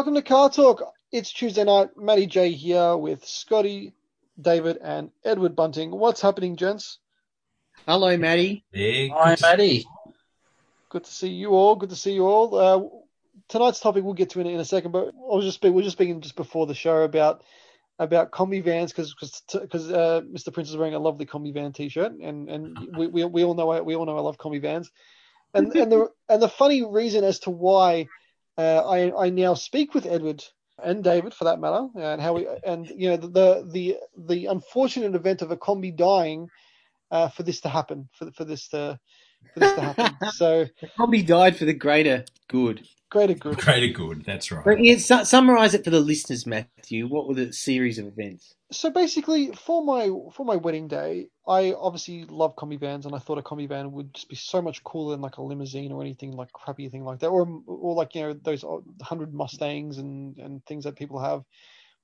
Welcome to Car Torque. It's Tuesday night. Matty J here with Scotty, David, and Edward Bunting. What's happening, gents? Hello, Matty. Yeah, Hi, good Matty. Good to see you all. Good to see you all. Uh, tonight's topic we'll get to in, in a second, but I was just speak, we are just speaking just before the show about about combi vans because because uh, Mr. Prince is wearing a lovely combi van t-shirt, and and we, we, we all know I, we all know I love combi vans, and and the and the funny reason as to why uh, I I now speak with Edward and David for that matter, and how we and you know the the the unfortunate event of a combi dying uh, for this to happen for for this to for this to happen. so The combi died for the greater good. greater good. Greater good, that's right. But yeah, su- summarize it for the listeners, Matthew. What were the series of events? So basically, for my for my wedding day, I obviously love combi vans, and I thought a combi van would just be so much cooler than like a limousine or anything like crappy thing like that, or or like you know those hundred Mustangs and and things that people have.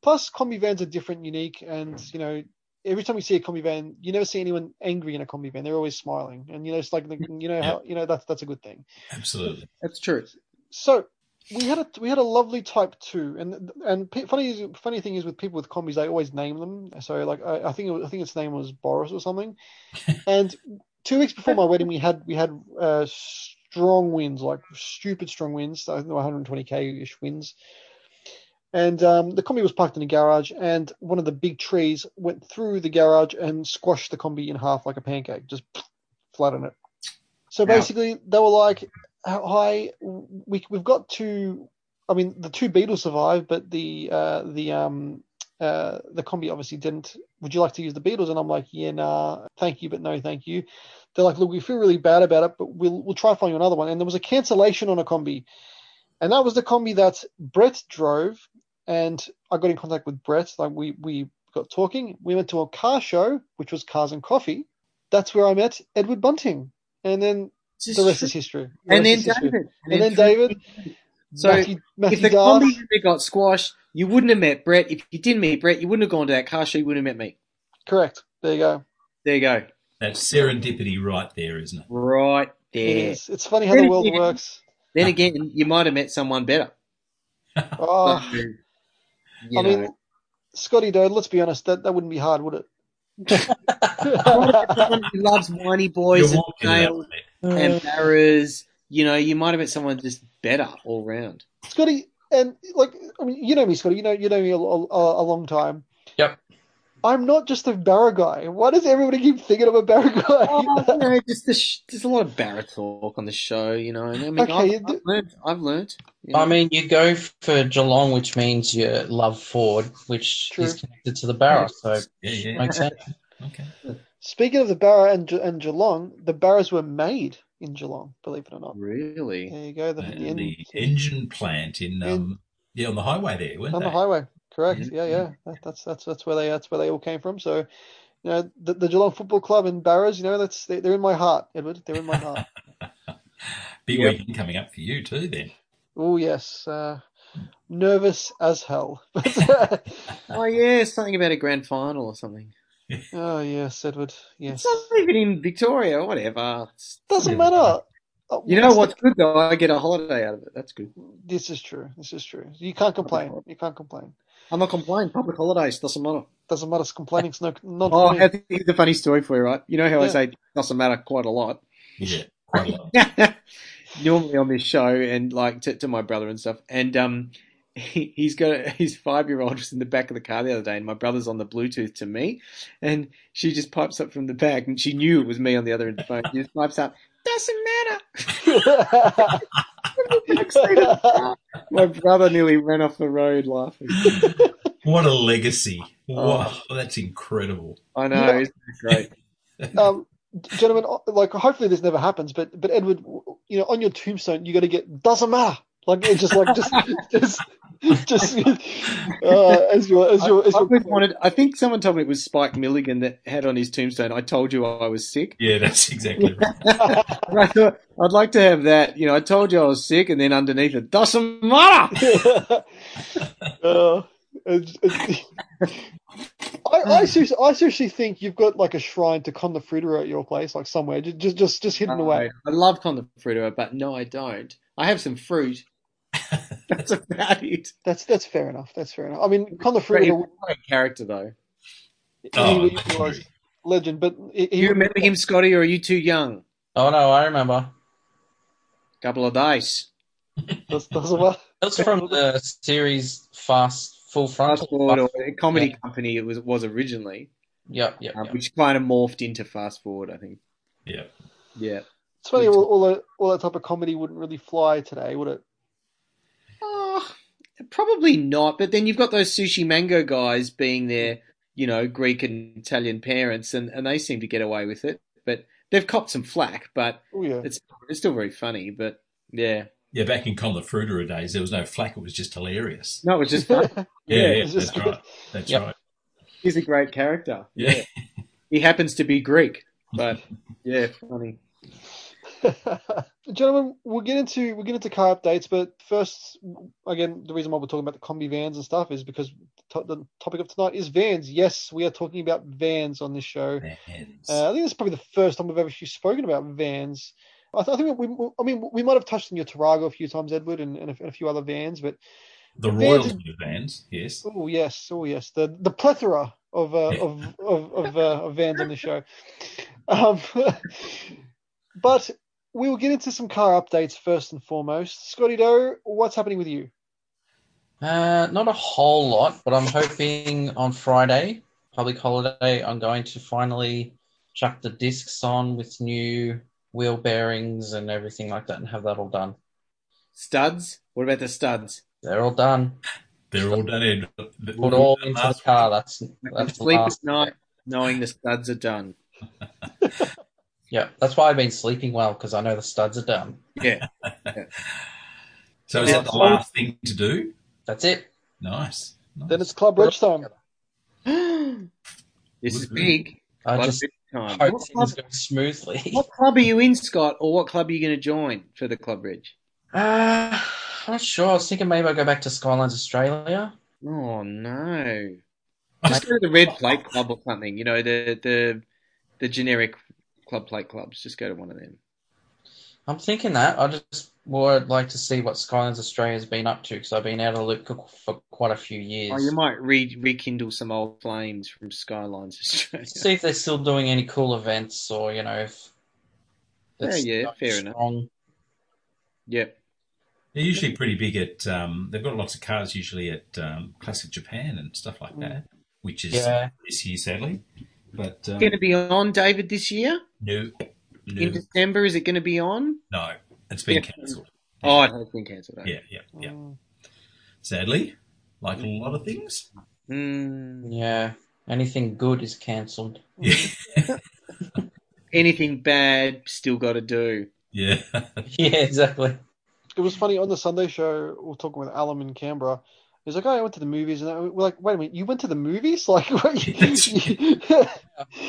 Plus, combi vans are different, unique, and you know every time you see a combi van, you never see anyone angry in a combi van. They're always smiling, and you know it's like the- you know how you know that's that's a good thing. Absolutely. That's true. So we had a we had a lovely Type Two, and and funny is- funny thing is with people with combis, they always name them. So like I, I think it was, I think its name was Boris or something. and two weeks before my wedding, we had we had uh, strong winds, like stupid strong winds. I think 120k ish winds. And um, the combi was parked in a garage, and one of the big trees went through the garage and squashed the combi in half like a pancake, just flattened it. So basically, they were like, "Hi, we we've got two. I mean, the two Beetles survived, but the uh, the um uh the combi obviously didn't. Would you like to use the Beetles?" And I'm like, "Yeah, nah, thank you, but no, thank you." They're like, "Look, we feel really bad about it, but we'll we'll try to find you another one." And there was a cancellation on a combi, and that was the combi that Brett drove. And I got in contact with Brett. Like we we got talking. We went to a car show, which was Cars and Coffee. That's where I met Edward Bunting, and then the rest is history. The And then history. David. And then David. So Matthew, Matthew if the Dart. combi got squashed, you wouldn't have met Brett. If you didn't meet Brett, you wouldn't have gone to that car show. You wouldn't have met me. Correct. There you go. There you go. That's serendipity right there, isn't it? Right there. there. is. It's funny how Then the world again- works. Then again, you might have met someone better. Oh, So, you I mean. Scotty, dude, let's be honest. That that wouldn't be hard, would it? someone who loves whiny boys You're and walking nails and barras. You know, you might have met someone just better all round. Scotty, and like, I mean, you know me, Scotty. You know, you know me a, a, a long time. Yep. I'm not just a barra guy. Why does everybody keep thinking I'm a barra guy? Oh, you know, just the sh- there's a lot of Barra talk on the show, you know. And I mean, Okay, I've, I've learned. I've learned. you know. I mean, you go for Geelong, which means you love Ford, which True. is connected to the Barra, so Yeah, yeah. makes sense. Okay. Speaking of the Barra and, Ge- and Geelong, the Barras were made in Geelong, believe it or not. really. There you go. The, Uh, the, the engine plant in um yeah on the highway there, weren't on they? the highway. Correct. Yeah. Yeah, yeah. That, that's that's that's where they that's where they all came from. So, you know, the, the Geelong Football Club and Barras, you know, that's they, they're in my heart, Edward. They're in my heart. Big Yep. weekend coming up for you too then. oh yes. Uh, nervous as hell. But, Oh yeah, something about a grand final or something. oh yes, Edward. Yes. It's not even in Victoria. Whatever. It's- Doesn't matter. Uh, You know what's good though? I get a holiday out of it. That's good. This is true. This is true. You can't complain. You can't complain. I'm not complaining. Public holidays doesn't matter. Doesn't matter. Complaining's no not Oh, funny. I think it's a funny story for you, right? You know how I say it doesn't matter quite a lot. Yeah, quite a lot. Normally on this show and like to, to my brother and stuff, and um, he, he's got his five year old was in the back of the car the other day, and my brother's on the Bluetooth to me, and she just pipes up from the back, and she knew it was me on the other end of the phone. She just pipes up, doesn't matter. My brother nearly ran off the road laughing. What a legacy! Oh. Wow, that's incredible. I know, Yeah. isn't it great? um, gentlemen, like hopefully this never happens, but but Edward, you know, on your tombstone, you got to get doesn't matter. Like it's just like just just just uh, as your as your as I your wanted. I think someone told me it was Spike Milligan that had on his tombstone. I told you I was sick. Yeah, that's exactly right. And I thought I'd like to have that. You know, I told you I was sick, and then underneath it doesn't matter. uh, it's- it's- I, I seriously, I seriously think you've got like a shrine to Con the Fruiterer at your place, like somewhere, ju- just just just hidden away. I love Con the Fruiterer, but no, I don't. I have some fruit. That's about it. That's that's fair enough. That's fair enough. I mean, Conor Great, Fruiter great character though. Oh, he, he was legend, but he, Do he you remember him, Scotty, or are you too young? Oh no, I remember. Couple of dice. Does, does? That's from the series Fast Full Frontal. Fast Forward, or a comedy Yeah. company. It was was originally, Yep, yep, um, yep. which kind of morphed into Fast Forward. I think. Yeah. Yeah. It's funny, all, all, that, all that type of comedy wouldn't really fly today, would it? Probably not. But then you've got those Sooshi Mango guys being their, you know, Greek and Italian parents, and, and they seem to get away with it. But they've copped some flack, but Oh yeah. it's it's still very funny. But yeah, Yeah, back in Conor Fruiter days, there was no flack. It was just hilarious. no, it's just fun. Yeah, Yeah, yeah, just that's good. right. That's Yep. right. He's a great character. Yeah. he happens to be Greek, but yeah, funny. Gentlemen, we'll get into we'll get into car updates, but first, again, the reason why we're talking about the combi vans and stuff is because to- the topic of tonight is vans. Yes, we are talking about vans on this show. Uh, I think this is probably the first time we've ever actually spoken about vans. I, th- I think we, we- I mean, we might have touched on your Tarago a few times, Edward, and, and, a, and a few other vans, but the vans in- of vans, yes. oh yes, oh yes, the the plethora of uh, of of of, uh, of vans on the show. Um, but we will get into some car updates first and foremost. Scotty Doe, what's happening with you? Uh, not a whole lot, but I'm hoping on Friday, public holiday, I'm going to finally chuck the discs on with new wheel bearings and everything like that and have that all done. Studs. What about the studs? They're all done. They're all done in. Put all into the car. That's that's Sleep at last. night knowing the studs are done. Yeah, that's why I've been sleeping well because I know the studs are done. Yeah. So is that the last thing to do? That's it. Nice. nice. Then it's Club Reg time. this is big. I Club just Reg time. hope What things club, go smoothly. what club are you in, Scott, or what club are you going to join for the Club Reg? Uh, I'm not sure. I was thinking maybe I'll go back to Skylines Australia. Oh no! Just go to the Red Plate Club or something. You know the the the generic club plate clubs. Just go to one of them. I'm thinking that. I just would like to see what Skylines Australia's been up to because I've been out of the loop for- for quite a few years. Oh, you might re- rekindle some old flames from Skylines Australia. see if they're still doing any cool events or you know if it's Yeah, yeah, going fair enough. strong. Yep. They're usually pretty big at. Um, they've got lots of cars usually at um, Classic Japan and stuff like that, which is Yeah. this year sadly. But um, Going to be on David this year no, no, in December. Is it going to be on? no, it's been Yeah. cancelled. Oh, it has been cancelled. Yeah, yeah, yeah. Mm. Sadly, like a lot of things. Mm, Yeah, anything good is cancelled. Yeah, anything bad, still got to do. yeah. yeah, exactly. It was funny on the Sunday show. We're talking with Alan in Canberra. He's like, "Oh, I went to the movies," and we're like, "Wait a minute, you went to the movies? Like, what?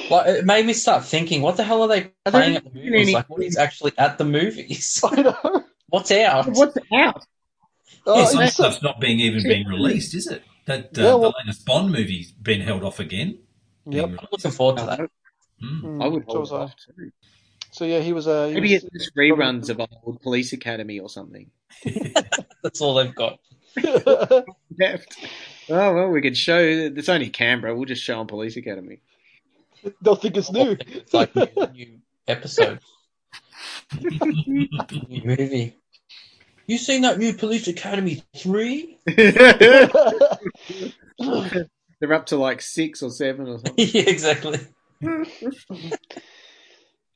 Well, it made me start thinking, what the hell are they Are playing they at the movies? any- Like, what is actually at the movies? I know. What's out? What's out? Oh, yeah, some it's- stuff's not being even being released, is it? That uh, Yeah, well- the latest Bond movie's been held off again. Yep. I'm looking forward to that. Mm. I would so hold was I. off too. So yeah, he was. Uh, he Maybe was, it's just reruns of old Police Academy or something. That's all they've got. Left. Oh well, we could show. It's only Canberra. We'll just show on Police Academy. They'll think it's new. It's like new, new episode, new movie. You seen that new Police Academy three? They're up to like six or seven or something. yeah, exactly.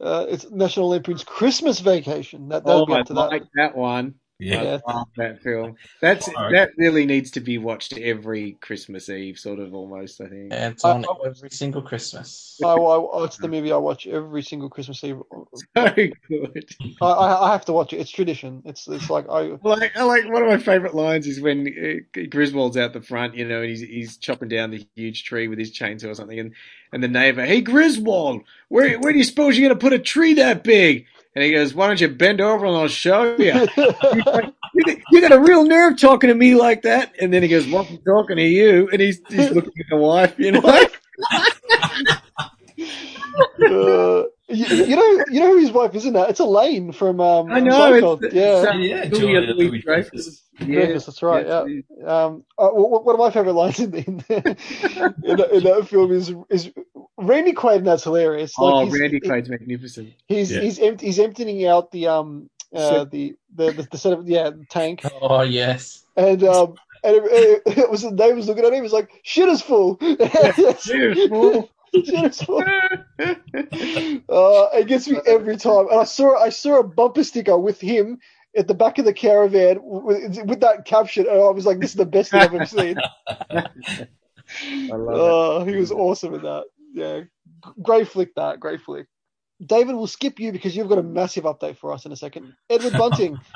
Uh, it's National Lampoon's Christmas Vacation. That Oh, that'll be I up to that. like that one. Yeah. Yeah. I love that film. That's Alright. that really needs to be watched every Christmas Eve, sort of almost. I think. And it's on I- every single Christmas. I, I, it's the movie I watch every single Christmas Eve. So good. I, I, I have to watch it. It's tradition. It's it's like I Like, like one of my favorite lines is when uh, Griswold's out the front, you know, and he's he's chopping down the huge tree with his chainsaw or something, and and the neighbor, hey Griswold, where where do you suppose you're gonna put a tree that big? And he goes, why don't you bend over and I'll show you. you, you got a real nerve talking to me like that. And then he goes, well, I'm talking to you. And he's, he's looking at the wife, you know. uh, You, you know, you know who his wife is, isn't that? It's Elaine from um, I know. It's, yeah. it's, Yeah, Julia Julia Louis Louis-Dreyfus. Dreyfus. Dreyfus, that's right, yes, yeah. Um, uh, one one of my favorite lines in in, in, that, in that film is is Randy Quaid. That's hilarious. Like oh, he's, Randy Quaid's magnificent. He's Yeah. he's empty, he's emptying out the um uh, the, the the the set of yeah the tank Oh yes. and um and it, it, it was Dave was looking at him. He was like, "Shit is full." Shit is full. Shit is full. Uh, it gets me every time. And I saw I saw a bumper sticker with him at the back of the caravan with, with that caption, and I was like, "This is the best thing I've ever seen." I love Oh, he was awesome in that. Yeah, great flick. That great flick. David, we'll skip you because you've got a massive update for us in a second. Edward Bunting.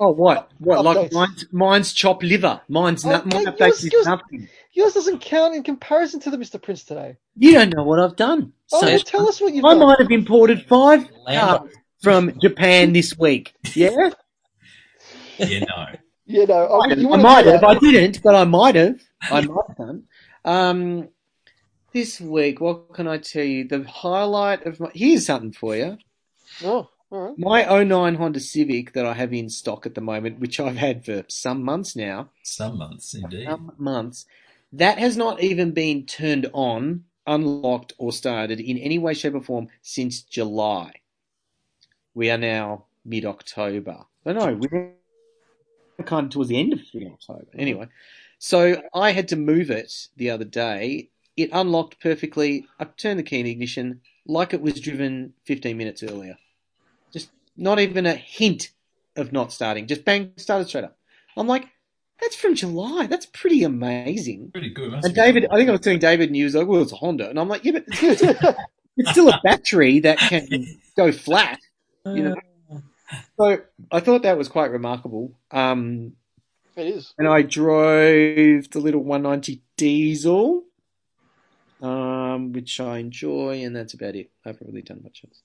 Oh, what? What? Like mine's, mine's chopped liver. Mine's Oh, not. My mate, updates yours- is yours- nothing. Yours doesn't count in comparison to the Mr. Prince today. You don't know what I've done. Oh, So well, tell us what you've I done. might have imported five Lambo. cars from Japan this week. Yeah, Yeah, no. You know, I, I, mean, you I might have. that. I didn't, but I might have. I might have done. Um, this week, what can I tell you? The highlight of my here's something for you. Oh, all right. My 09 Honda Civic that I have in stock at the moment, which I've had for some months now, Some months, indeed. some months, that has not even been turned on, unlocked, or started in any way, shape, or form since July. We are now mid October. I oh, know, we're kind of towards the end of October. Anyway, so I had to move it the other day. It unlocked perfectly. I turned the key in ignition like it was driven 15 minutes earlier. Just not even a hint of not starting. Just bang, started straight up. I'm like, that's from July. That's pretty amazing. Pretty good. Must And be. David, I think I was telling David, and he was like, well, it's a Honda. And I'm like, yeah, but it's still, it's still a battery that can go flat. You know? So I thought that was quite remarkable. Um, It is. and I drove the little 190 diesel, um, which I enjoy, and that's about it. I haven't really done much else.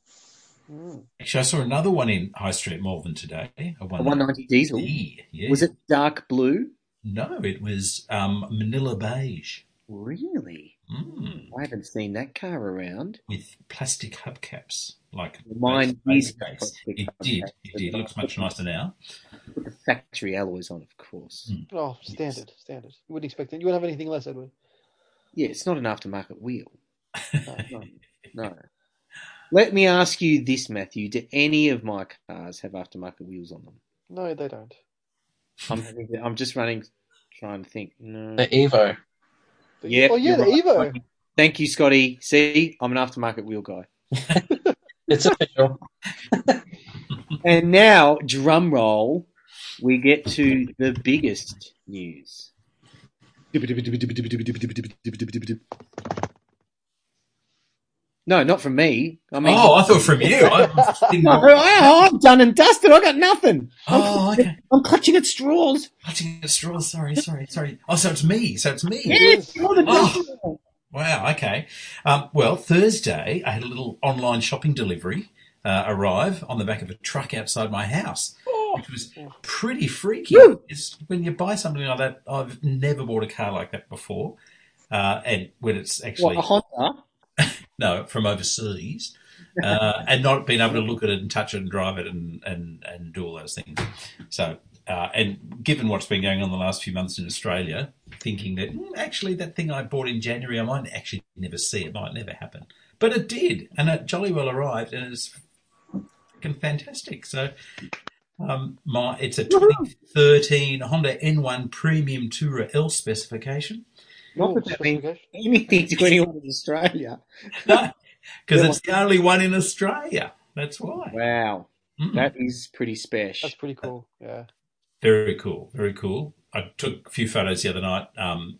Mm. Actually, I saw another one in High Street Malvern today. A A 190 diesel. Yeah. Was it dark blue? No, it was um, Manila beige Really? mm, I haven't seen that car around. with plastic hubcaps. Like Mine base- is base It did. It did. It looks much nicer now. Put the factory alloys on, of course. Mm. Oh, standard, standard. You wouldn't expect it. You wouldn't have anything less, Edward. Yeah, it's not an aftermarket wheel. No. No, no. Let me ask you this, Matthew. Do any of my cars have aftermarket wheels on them? No, they don't. I'm, I'm just running, trying to think. No. The Evo. The- Yeah, oh, yeah, the right, Evo. Thank you, Scotty. See, I'm an aftermarket wheel guy. It's official. And now, drum roll, we get to the biggest news. No, not from me. I mean, oh, I thought from you. I didn't no, know. I, I'm done and dusted. I got nothing. Oh, okay. I'm clutching at straws. Clutching at straws. Sorry, sorry, sorry. Oh, so it's me. So it's me. Yes, you're the Oh. Wow. Okay. Um, well, Thursday I had a little online shopping delivery uh, arrive on the back of a truck outside my house, which was pretty freaky. Woo. It's when you buy something like that. I've never bought a car like that before, uh, and when it's actually What, a Honda? no from overseas, uh, and not being able to look at it and touch it and drive it and and and do all those things. So. Uh, and given what's been going on the last few months in Australia, thinking that "Hmm, actually that thing I bought in January, I might actually never see. It might never happen, but it did, and it jolly well arrived, and it's fucking fantastic. So, um, my it's a 2013 Honda N1 Premium Tourer L specification. Not that that means specification. anything to anyone in Australia. No, because it's the only one in Australia. That's why. Wow, Mm. that is pretty special. That's pretty cool. Yeah. Very cool. Very cool. I took a few photos the other night. Um,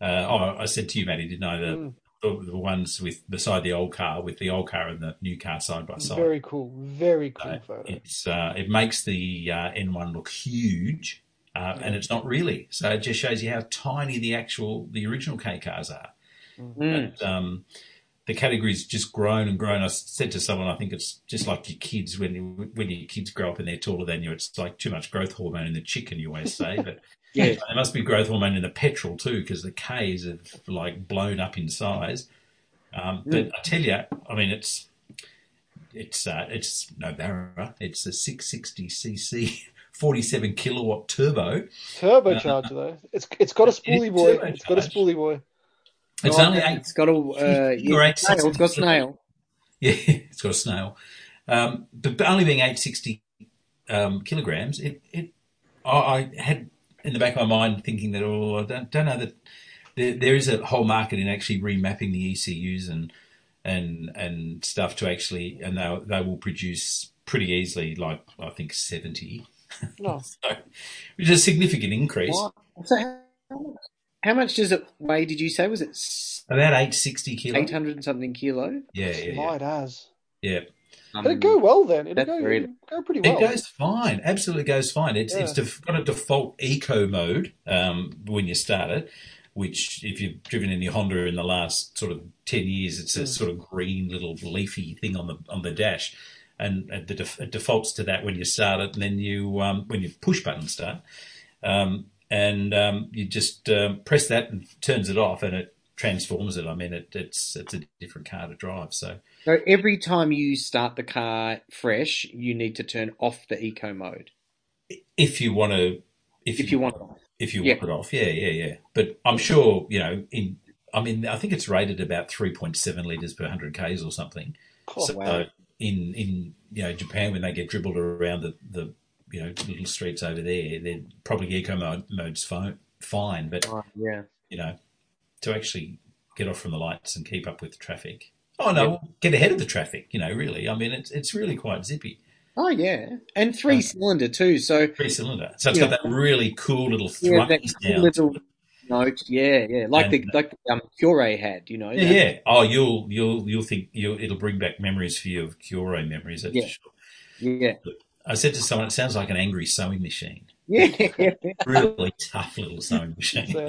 uh, oh, I said to you, Matty, didn't I? The, Mm. The, the ones with beside the old car, with the old car and the new car side by side. Very cool. Very cool Uh, photo. It's uh, it makes the uh, N1 look huge, uh, and it's not really. So it just shows you how tiny the actual the original K cars are. Mm. And, um, the category's just grown and grown. I said to someone, I think it's just like your kids when you, when your kids grow up and they're taller than you. It's like too much growth hormone in the chicken, you always say. But Yeah. there must be growth hormone in the petrol too, because the K's have like blown up in size. Um, but I tell you, I mean, it's it's uh, it's no Barra. It's a 660 cc, 47 kilowatt turbo. Turbocharger though. It's it's got a spoolie boy. It's got a spoolie boy. It's Oh, only eight. It's got a uh, yeah, eight snail. It's got a snail. Yeah, it's got a snail. Um, but, but only being 860 um, kilograms, it, it I, I had in the back of my mind thinking that, oh, I don't, don't know that there, there is a whole market in actually remapping the ECUs and and and stuff to actually, and they they will produce pretty easily, like I think 70, so, which is a significant increase. What? So how, how much does it weigh? Did you say was it About 860 kilo. eight hundred and something kilo? Yeah, yeah, yeah. Might as. yeah. Um, It'd go well then. It'd go, very- it'd go pretty well. It goes fine. Absolutely goes fine. It's it's Yeah. def- got a default eco mode um, when you start it, which if you've driven any Honda in the last sort of ten years, it's a Mm. sort of green little leafy thing on the on the dash, and it, the def- it defaults to that when you start it, and then you um, when you push button start, um, and um, you just um, press that and turns it off, and it transforms it. I mean, it, it's it's a different car to drive. So So every time you start the car fresh, you need to turn off the eco mode if you want to, if, if you want. if you Yeah. want it off. Yeah, yeah, yeah. But I'm sure, you know, in I mean, I think it's rated about 3.7 liters per 100 k's or something. Oh, so wow. in in you know Japan, when they get dribbled around the the you know little streets over there, then probably eco mode, mode's fine, fine. But Oh, yeah. you know, to actually get off from the lights and keep up with the traffic. Oh no, get ahead of the traffic. You know, really. I mean, it's it's really quite zippy. Oh yeah, and three cylinder too. So Three cylinder. So it's Yeah. got that really cool little yeah, thrust cool down. little note. Yeah, yeah, like the like the um, Cure had. You know. Yeah, that- yeah. Oh, you'll you'll you'll think you'll it'll bring back memories for you of Cure memories. That's Yeah. sure. yeah, I said to someone, it sounds like an angry sewing machine. yeah. Really tough little sewing machine, So,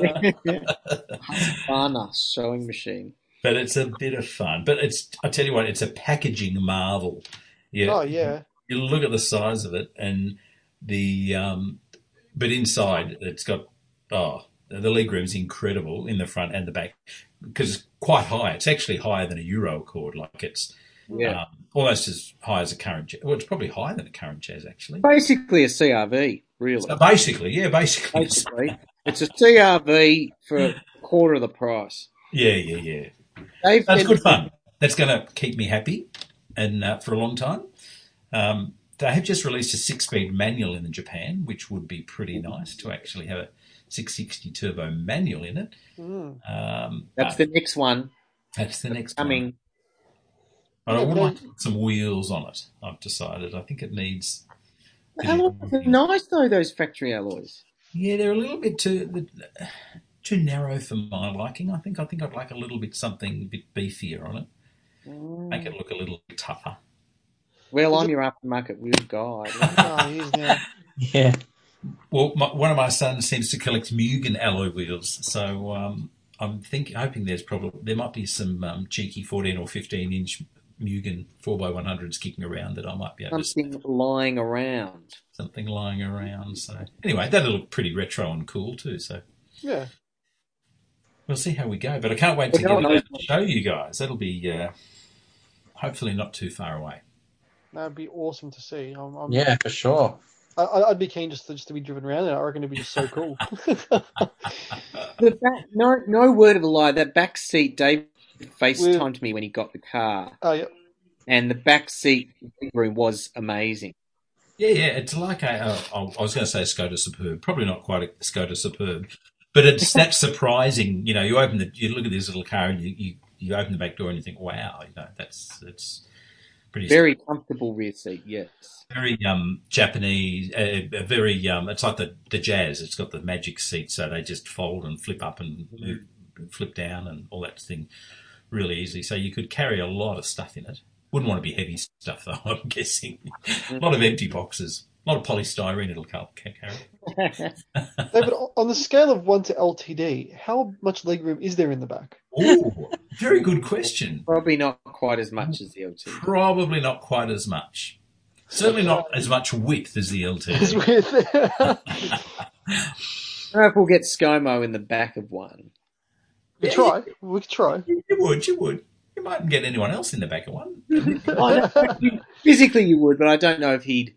uh, sewing machine. but it's a bit of fun. But it's I tell you what, it's a packaging marvel. Yeah, Oh yeah. you look at the size of it and the um, but inside it's got oh the leg room's incredible in the front and the back because it's quite high. It's actually higher than a Euro Accord. Like it's Yeah, um, almost as high as a current jazz. Well, it's probably higher than a current jazz, actually. basically a CRV. Really, So basically, yeah, basically. basically, it's a CRV for a quarter of the price. Yeah, yeah, yeah. They've That's good fun. That's going to keep me happy and uh, for a long time. Um, they have just released a six-speed manual in Japan, which would be pretty nice to actually have a 660 turbo manual in it. Mm. Um, That's the next one that's the next one. Coming. But I Yeah, would like to put some wheels on it. I've decided. I think it needs. The alloys are nice though. Those factory alloys. Yeah, they're a little bit too too narrow for my liking. I think I think I'd like a little bit something a bit beefier on it. Make it look a little bit tougher. Well, I'm your aftermarket wheel guy. Oh, now. Yeah. Well, my, one of my sons seems to collect Mugen alloy wheels, so um, I'm thinking, hoping there's probably there might be some um, cheeky 14 or 15 inch Mugen 4x100s kicking around that I might be able to Something lying around. something lying around. So anyway, that'll look pretty retro and cool too. So Yeah. we'll see how we go. But I can't wait to get it out and show you guys. That'll be uh, hopefully not too far away. That'd be awesome to see. I'm, I'm, Yeah, for sure. I, I- I'd be keen just to, just to be driven around there. I reckon it'd be just so cool. The back, no, no word of a lie. That back seat, Dave FaceTimed me when he got the car, oh yeah. and the back seat room was amazing. Yeah, yeah, it's like a, uh, I was going to say a Skoda Superb, probably not quite a Skoda Superb, but it's that surprising. You know, you open the, you look at this little car and you, you, you open the back door and you think, wow, you know, that's that's pretty Very comfortable rear seat. Yes. very um Japanese, uh, very um. It's like the the Jazz. It's got the magic seat, so they just fold and flip up and move, flip down and all that thing really easily. So you could carry a lot of stuff in it. Wouldn't want to be heavy stuff though. I'm guessing a lot of empty boxes, a lot of polystyrene. It'll ca- ca- carry. David, on the scale of one to LTD, how much legroom is there in the back? Oh, very good question. Probably not quite as much as the LTD. Probably not quite as much. Certainly not as much width as the LTD. LT. with I don't know if we'll get ScoMo in the back of one. We could try. We could try. You would, you would. You mightn't get anyone else in the back of one. I know. Physically, you would, but I don't know if he'd.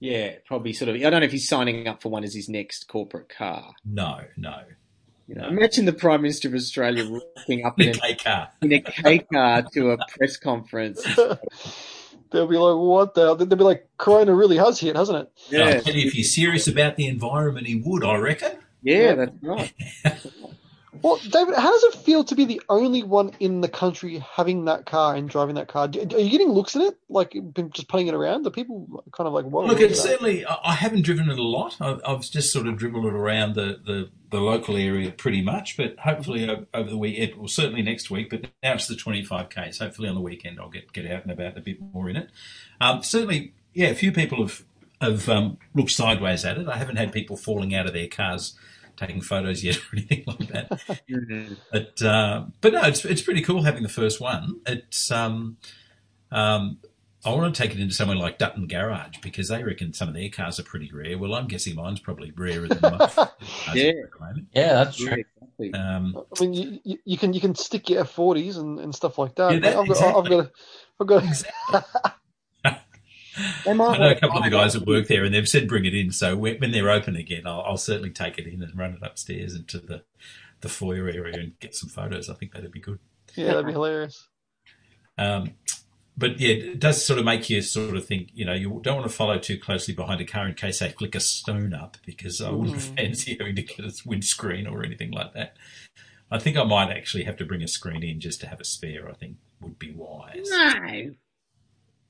Yeah, probably sort of. I don't know if he's signing up for one as his next corporate car. No, no. You know, imagine the Prime Minister of Australia walking up in The a, K car. in a K car to a press conference. They'll be like, what the? They'll be like, Corona really has hit, hasn't it? I Yeah, tell you, if he's serious about the environment, he would, I reckon. yeah, that's right. Well, David, how does it feel to be the only one in the country having that car and driving that car? Do- Are you getting looks in it? Like, been just putting it around? Are people kind of like, whoa? Look, it's certainly. I haven't driven it a lot. I've, I've just sort of dribbled it around the, the, the local area pretty much. But hopefully over, the week, well, certainly next week. But now it's the 25k. So hopefully on the weekend I'll get get out and about a bit more in it. Um, certainly, yeah, a few people have have um, looked sideways at it. I haven't had people falling out of their cars taking photos yet or anything like that. But uh, but no, it's it's pretty cool having the first one. It's um, um, I want to take it into somewhere like Dutton Garage because they reckon some of their cars are pretty rare. Well, I'm guessing mine's probably rarer than most cars Yeah. at the moment. Yeah, that's Yeah, true. exactly. Um, I mean, you, you, you can you can stick your F40s and, and stuff like that. Yeah, that- I've, got, I've got, a, I've got. They might I know a couple of the guys that work there, and they've said bring it in. So when, when they're open again, I'll, I'll certainly take it in and run it upstairs into the the foyer area and get some photos. I think that'd be good. Yeah, that'd be hilarious. Um, but yeah, it does sort of make you sort of think, you know, you don't want to follow too closely behind a car in case they flick a stone up because I wouldn't Mm. fancy having to get a windscreen or anything like that. I think I might actually have to bring a screen in just to have a spare, I think would be wise. No.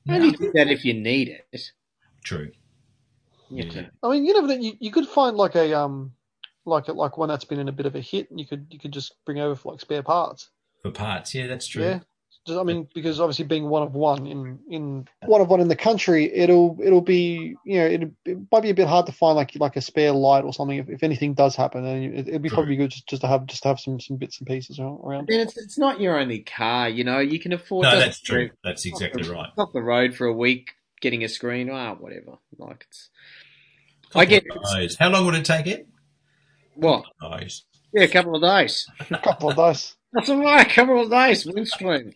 No. Only do that if you need it. True. Yeah. I mean, you never know. You, you could find like a um, like a, like one that's been in a bit of a hit, and you could you could just bring over for like spare parts. For parts, yeah, that's true. Yeah. Just, I mean, because obviously being one of one in, in one of one in the country, it'll it'll be you know it, it might be a bit hard to find like like a spare light or something if, if anything does happen, and it, it'd be probably good just, just to have just to have some some bits and pieces around. around. Then it's, it's not your only car, you know. You can afford No, that's true. That's exactly right. off the road for a week, getting a screen, ah, whatever. Like it's I get Eyes. How long would it take it? what? Eyes. Yeah, a couple of days. A couple of dice. That's all right. A couple of days windscreen.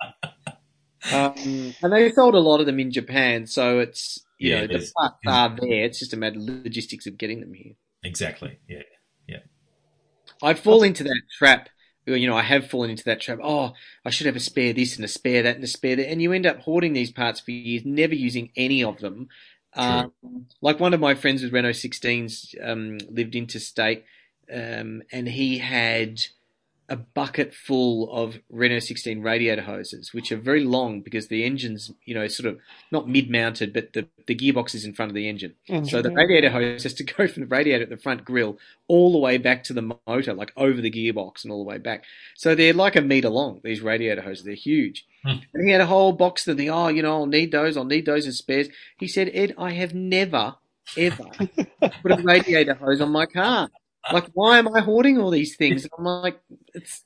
um, and they sold a lot of them in Japan, so it's you Yeah, know the parts are there. It's just a matter of logistics of getting them here. Exactly. Yeah. Yeah. I fall into that trap. You know, I have fallen into that trap. Oh, I should have a spare this and a spare that and a spare that, and you end up hoarding these parts for years, never using any of them. Um, like one of my friends with Renault 16s um, lived interstate, um, and he had a bucket full of Renault 16 radiator hoses, which are very long because the engine's, you know, sort of not mid-mounted, but the, the gearbox is in front of the engine. So the radiator hose has to go from the radiator at the front grill all the way back to the motor, like over the gearbox and all the way back. So they're like a meter long, these radiator hoses. They're huge. Hmm. And he had a whole box of the, oh, you know, I'll need those, I'll need those as spares. He said, Ed, I have never, ever put a radiator hose on my car. Like, why am I hoarding all these things? I'm like, it's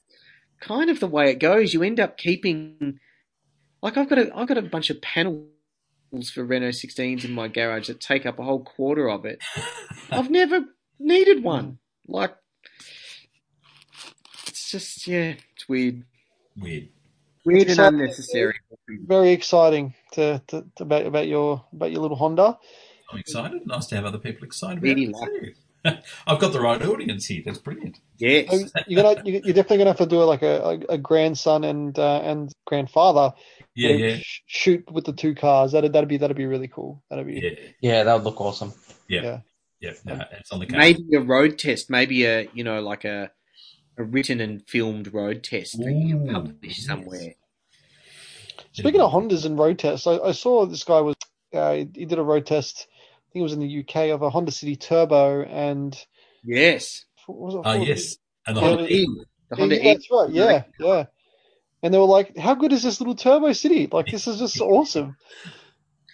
kind of the way it goes. You end up keeping, like, I've got a, I've got a bunch of panels for Renault 16s in my garage that take up a whole quarter of it. I've never needed one. Like, it's just, yeah, it's weird. Weird. Weird and So- unnecessary. very exciting to, to, to about about your about your little Honda. I'm excited. Nice to have other people excited about Really it like too. I've got the right audience here. That's brilliant. Yes. You're gonna you- you're definitely gonna have to do like a, a, a grandson and uh, and grandfather Yeah, yeah, sh- shoot with the two cars. That'd that'd be that'd be really cool. That'd be yeah, Yeah, that would look awesome. yeah, Yeah. yeah. No, it's on the card. Maybe a road test, maybe a, you know, like a, a written and filmed road test that you Ooh, publish yes. somewhere. Speaking of Hondas and road tests, I, I saw this guy was uh, he he did a road test. I think it was in the UK of a Honda City Turbo, and Yes. what was? Ah, yes. And the Yeah, Honda E. The Yeah, Honda yeah, E. that's right. Yeah, yeah. And they were like, "How good is this little Turbo City? Like, this is just awesome."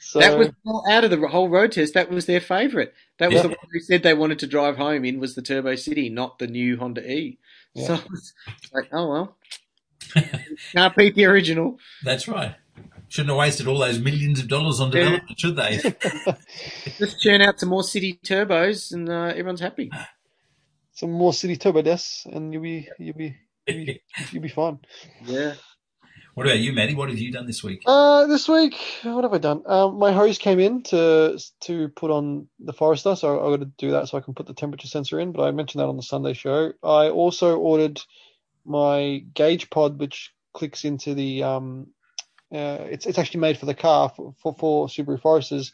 So That was well, out of the whole road test. That was their favourite. That was Yeah. the one who said they wanted to drive home in was the Turbo City, not the new Honda E. Yeah. So it's like, oh well, can't beat the original. That's right. Shouldn't have wasted all those millions of dollars on Yeah. development, should they? Just churn out some more City Turbos, and uh, everyone's happy. some more City Turbo Des, and you'll be you'll be you'll be, you'll be fine. Yeah. What about you, Matty? What have you done this week? Uh, this week, what have I done? Um, my hose came in to to put on the Forester, so I got to do that so I can put the temperature sensor in. But I mentioned that on the Sunday show. I also ordered my gauge pod, which clicks into the um, uh, it's it's actually made for the car for for, for Subaru Foresters,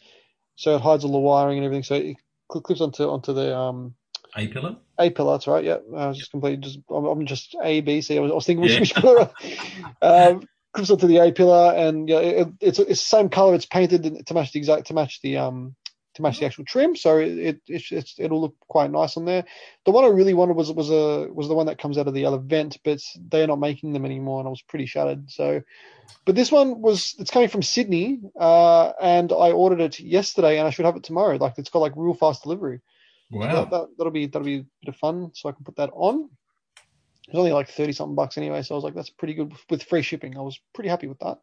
so it hides all the wiring and everything. So it clips onto onto the um A pillar? A pillar, that's right. Yeah, I was just completely just. I'm, I'm just A, B, C. I was, I was thinking which, Yeah. which pillar. um, clips onto the A pillar, and yeah, it, it's it's the same color. It's painted to match the exact to match the um to match the actual trim. So it, it it's, it's it'll look quite nice on there. The one I really wanted was was a was the one that comes out of the other vent, but they're not making them anymore, and I was pretty shattered. So, but this one was it's coming from Sydney, uh, and I ordered it yesterday, and I should have it tomorrow. Like it's got like real fast delivery. So Wow. that, that, that'll be that'll be a bit of fun. So I can put that on. It's only like thirty something bucks anyway, so I was like, that's pretty good with free shipping. I was pretty happy with that.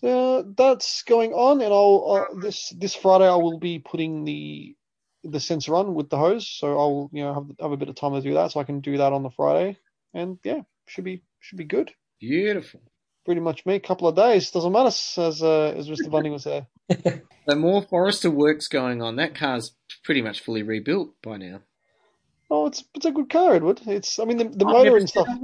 So that's going on, and I'll uh, this this Friday I will be putting the the sensor on with the hose. So I'll you know have have a bit of time to do that, so I can do that on the Friday, and yeah, should be should be good. Beautiful. Pretty much me. A couple of days doesn't matter, as uh, as Mr. Bunting was there. So more Forester works going on. That car's pretty much fully rebuilt by now. Oh, it's it's a good car, Edward. It's I mean the the I've motor never and said stuff.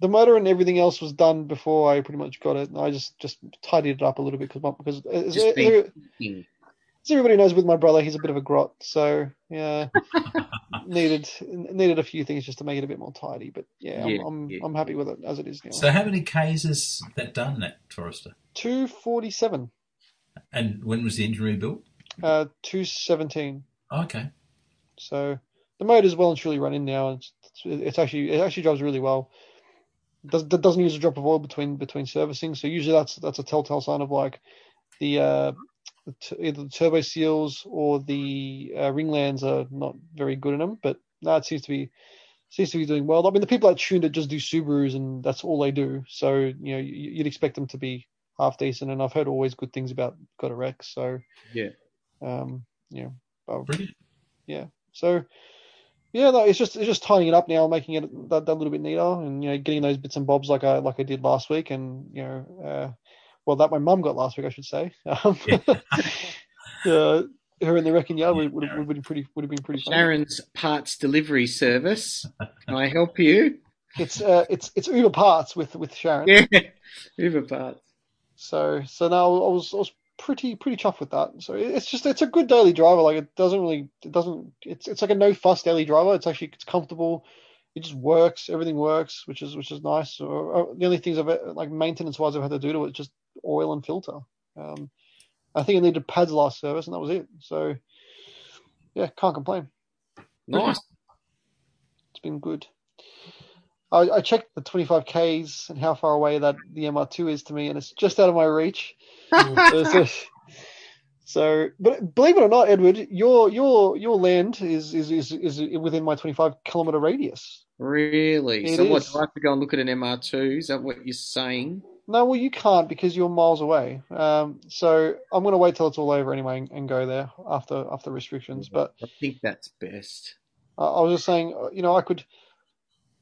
It wasn't. the motor and everything else was done before I pretty much got it. I just just tidied it up a little bit because because as, Just as everybody knows with my brother, he's a bit of a grot, so yeah, needed needed a few things just to make it a bit more tidy. But yeah, Yeah, I'm I'm, yeah. I'm happy with it as it is now. So how many Ks has that done, that Forester? Two forty seven, And when was the engine rebuilt? uh, two seventeen. Okay. So the motor's well and truly running now. It's it's actually it actually drives really well. Does that doesn't use a drop of oil between between servicing. So usually that's that's a telltale sign of like the uh the t- either the turbo seals or the uh, ringlands are not very good in them. But no, it seems to be seems to be doing well. I mean, the people that tuned it just do Subarus and that's all they do. So you know you, you'd expect them to be half decent. And I've heard always good things about Got a Rex. So Yeah. um, yeah. Brilliant. so yeah, no, it's just it's just tying it up now, making it that, that little bit neater, and you know, getting those bits and bobs like I like I did last week, and you know, uh, well, that my mum got last week, I should say. Um, uh, her in the wrecking yard would, would, would have been pretty would have been pretty fun. Sharon's parts delivery service. Can I help you? It's uh, it's it's Uber parts with with Sharon. Yeah. Uber parts. So so now I was I was pretty pretty chuffed with that. So it's just it's a good daily driver. Like it doesn't really it doesn't it's it's like a no fuss daily driver. It's actually it's comfortable. It just works. Everything works, which is which is nice. Or, or the only things I've like maintenance wise I've had to do to it just oil and filter. Um, I think it needed pads last service and that was it. So yeah, can't complain. Nice. It's been good. I, I checked the 25Ks and how far away that the MR2 is to me, and it's just out of my reach. So- so, so, but believe it or not, Edward, your your your land is is is, is within my 25 kilometer radius. Really? It so what? is. Do I have to go and look at an MR2? Is that what you're saying? No, well, you can't because you're miles away. Um, so I'm going to wait till it's all over anyway and, and go there after after restrictions. But I think that's best. I, I was just saying, uh, you know, I could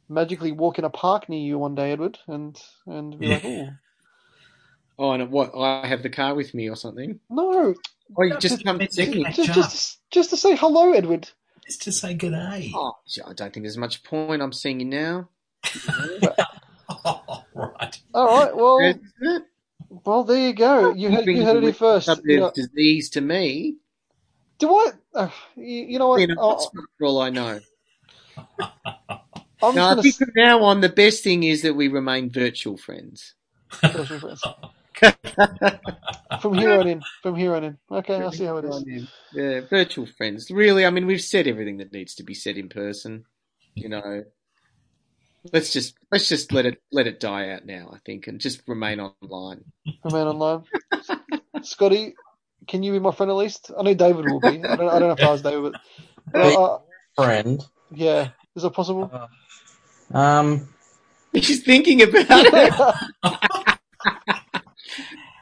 magically walk in a park near you one day, Edward, and and be like, oh Oh, and what? I have the car with me or something? no, Oh, you just come It's see me? just just just to say hello, Edward. Just to say good day. Oh, I don't think there's much point. I'm seeing you now. Oh, right. All right, well, well, there you go. You had you Brings heard it here first. subject You know, of disease to me. do I? Uh, you, you know what? In a I'll- hospital, for all I know. I'm No, I just think from now on, the best thing is that we remain virtual friends. to from here on in. From here on in. Okay, I'll see how it is. Yeah, virtual friends. Really, I mean, we've said everything that needs to be said in person. You know, let's just let's just let it let it die out now. I think, and just remain online. Remain online. Scotty, can you be my friend at least? I know David will be. I don't. I don't know if I was David, but uh, uh, Friend. yeah, is that possible? Um, He's thinking about it.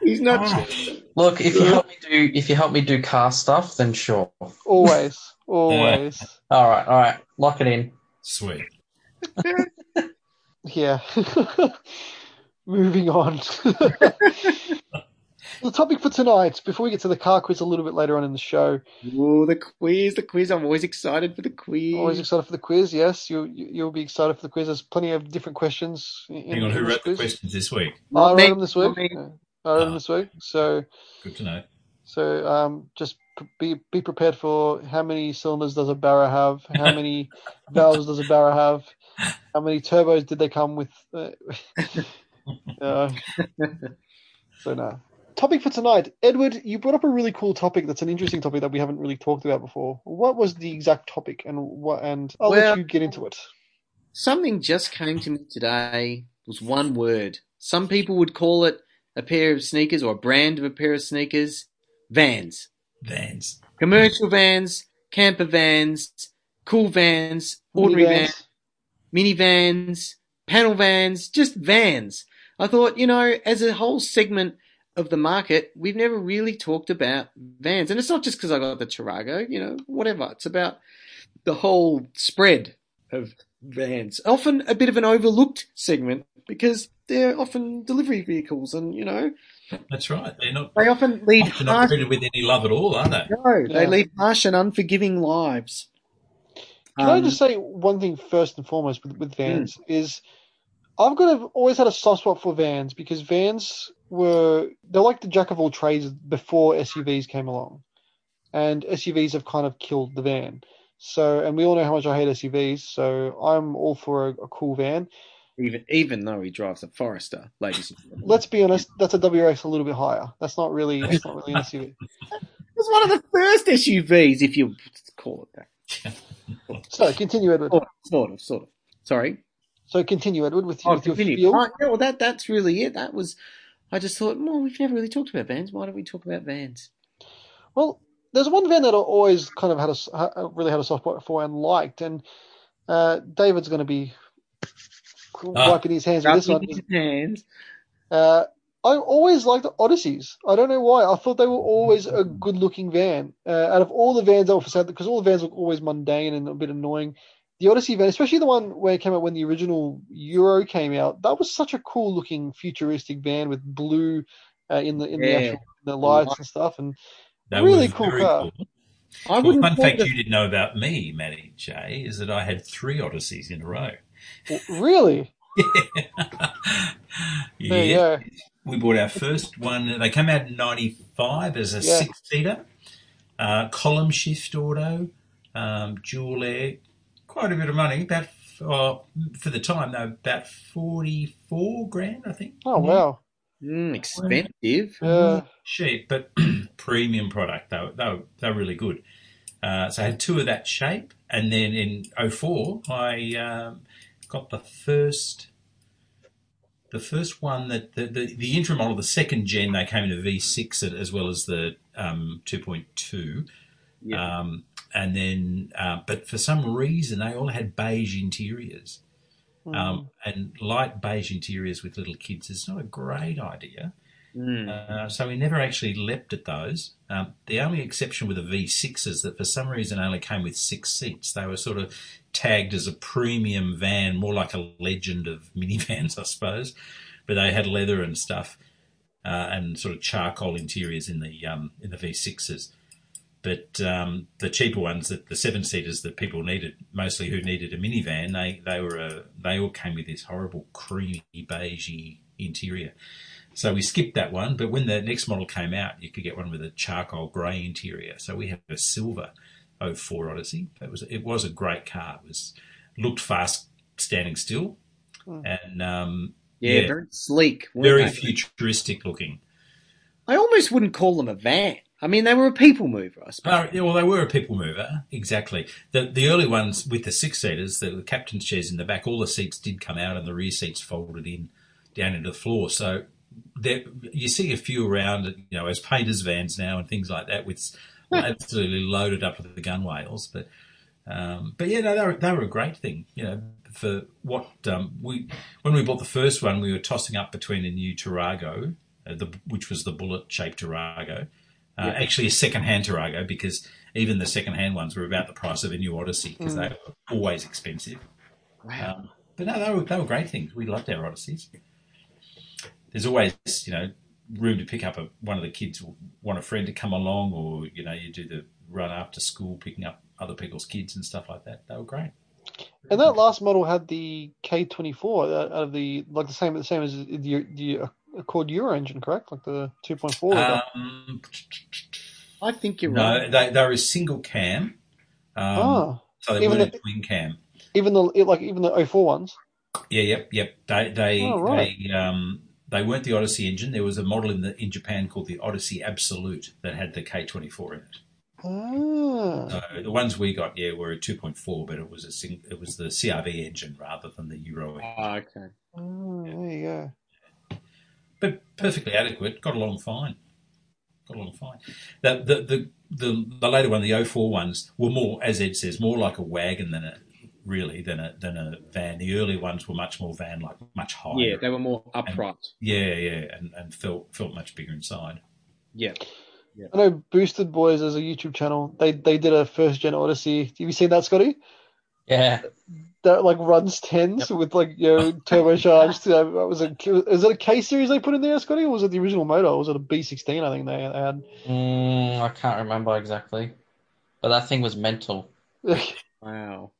He's not. Ah. look, if you help me do if you help me do car stuff, then sure. Always, always. All right, all right, lock it in. Sweet. Yeah. moving on. The topic for tonight, before we get to the car quiz a little bit later on in the show, Oh, the quiz, the quiz. I'm always excited for the quiz. always excited for the quiz. Yes, you you- you'll be excited for the quiz. There's plenty of different questions. In, Hang on, in who this wrote the questions this week? I Not wrote me, them this week. me. I wrote them Ah. this week. So Good to know. so um, just be be prepared for how many cylinders does a Barra have? How many valves does a Barra have? How many turbos did they come with? Uh, uh, so no. Topic for tonight, Edward. You brought up a really cool topic. That's an interesting topic that we haven't really talked about before. What was the exact topic, and what? And I'll Well- let you get into it. Something just came to me today. It was one word. Some people would call it a pair of sneakers or a brand of a pair of sneakers. Vans. Vans. Commercial vans, camper vans, cool vans, ordinary vans, mini vans, panel vans, just vans. I thought, you know, as a whole segment of the market, we've never really talked about vans. And it's not just because I got the Tarago, you know, whatever. It's about the whole spread of vans. Often a bit of an overlooked segment because they're often delivery vehicles and, you know, That's right. They're not, they often lead they're not harsh, treated with any love at all, are they? no, they lead harsh and unforgiving lives. Can I Um, just say one thing first and foremost with, with Vans is I've got to, always had a soft spot for Vans because Vans were they're like the jack of all trades before SUVs came along, and SUVs have kind of killed the van. So, and we all know how much I hate SUVs. So I'm all for a, a cool van. even even though he drives a Forester, ladies and gentlemen. Let's be honest, that's a WRX a little bit higher. That's not really that's not really an SUV. It was one of the first SUVs, if you call it that. So continue, Edward. Sort of, sort of. Sort of. Sorry. So continue, Edward, with, Oh, with your continue. Right, yeah, well, that that's really it. That was. I just thought, well, we've never really talked about vans. Why don't we talk about vans? Well, there's one van that I always kind of had a really had a soft spot for and liked, and uh, David's going to be Ah. wiping his hands with this one. His hands. Uh, I always liked the Odysseys. I don't know why. I thought they were always a good-looking van. Uh, out of all the vans that were for sale, because all the vans look always mundane and a bit annoying. The Odyssey van, especially the one where it came out when the original Euro came out, that was such a cool-looking futuristic van with blue uh, in the in the actual the lights and stuff, and They Really were cool very car. cool. I Well, wouldn't fact it you didn't know about me, Matty J, is that I had three Odysseys in a row. w- really, yeah. there you go. We bought our first one. They came out in '95 as a Yeah. six-seater, uh, column shift auto, um, dual air. Quite a bit of money. About oh, for the time, though, about forty-four grand, I think. Oh wow, Mm, expensive. yeah. cheap, but premium product. though. they were, they were really good. Uh, so I had two of that shape, and then in 04, I um, got the first, the first one that the, the the intro model, the second gen, they came in a V6 as well as the um, 2.2. Yeah. Um, and then, uh, but for some reason, they all had beige interiors. Mm. Um, and light beige interiors with little kids is not a great idea. Mm. Uh, so we never actually leapt at those. Um, the only exception with the V6 is that for some reason only came with six seats. They were sort of tagged as a premium van, more like a legend of minivans, I suppose. But they had leather and stuff, uh, and sort of charcoal interiors in the um, in the V6s. But um, the cheaper ones, that the seven seaters that people needed, mostly who needed a minivan, they they were a, they all came with this horrible creamy beigey interior. So we skipped that one, but when the next model came out, you could get one with a charcoal grey interior. So we had a silver 04 Odyssey. It was it was a great car. It was looked fast standing still, Hmm. and um, yeah, yeah. very sleek. very they? futuristic looking. I almost wouldn't call them a van. I mean, they were a people mover, I suppose. Uh, yeah, well, they were a people mover, exactly. The the early ones with the six seaters, the captain's chairs in the back, all the seats did come out, and the rear seats folded in down into the floor. So there, you see a few around, you know, as painters' vans now and things like that, with absolutely loaded up with the gunwales. But um, but yeah, no, they were they were a great thing, you know. For what um, we when we bought the first one, we were tossing up between a new Tarago, uh, the, which was the bullet shaped Tarago. Uh, Actually, a second-hand Tarago because even the second-hand ones were about the price of a new Odyssey because they were always expensive. Wow. Um, but no, they were, they were great things. We loved our Odysseys. there's always you know room to pick up a, one of the kids want a friend to come along, or you know you do the run after school picking up other people's kids and stuff like that. They were great. And that last model had the K24 out of the like the same the same as the the Accord Euro engine, correct? Like the 2.4 liter. Um, I think you're no, right. they they were a single cam, um, oh, so they even weren't the- a twin cam. even the like even the 04 ones. Yeah, yep, yep. They they Oh, right. they um they weren't the Odyssey engine. There was a model in the in Japan called the Odyssey Absolute that had the K24 in it. Ah, So the ones we got, yeah, were a 2.4, but it was a sing, it was the CRV engine rather than the Euro engine. Ah, okay. Oh, there you go. But perfectly adequate. Got along fine. Got along fine. The the the the, the later one, the 04 ones, were more, as Ed says, more like a wagon than a really than a than a van. The early ones were much more van like, much higher. Yeah, they were more upright. yeah, yeah, and, and felt felt much bigger inside. Yeah. I know Boosted Boys as a YouTube channel. They they did a first gen Odyssey. Have you seen that, Scotty? Yeah. That like runs tens with like you know turbocharged. Uh, was it is it a K series they put in there, Scotty, or was it the original motor? Or was it a B sixteen? I think they had. Mm, I can't remember exactly, but that thing was mental. Wow.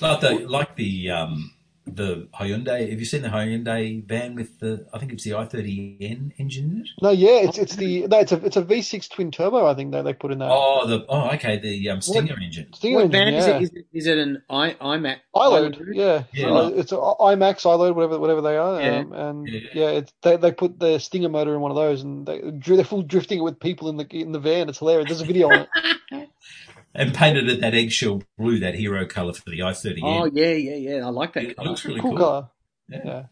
Like the like the um the Hyundai. Have you seen the Hyundai van with the? I think it's the i30N engine in it. no, yeah, it's it's the no, it's a it's a V six twin turbo. I think that they put in that. Oh, the oh, okay, the um, Stinger engine. Stinger What engine, van is yeah. it? Is it, is it an I, iMax? iLoad, yeah, Yeah. Uh, it's a iMax iLoad, whatever whatever they are, Yeah. um, and Yeah. yeah, it's they, they put the Stinger motor in one of those, and they they're full drifting it with people in the in the van. It's hilarious. There's a video on it. And painted it that eggshell blue, that hero colour for the i30N. Oh, yeah, yeah, yeah. I like that. it colour. looks really cool cool. car. Yeah. Yeah.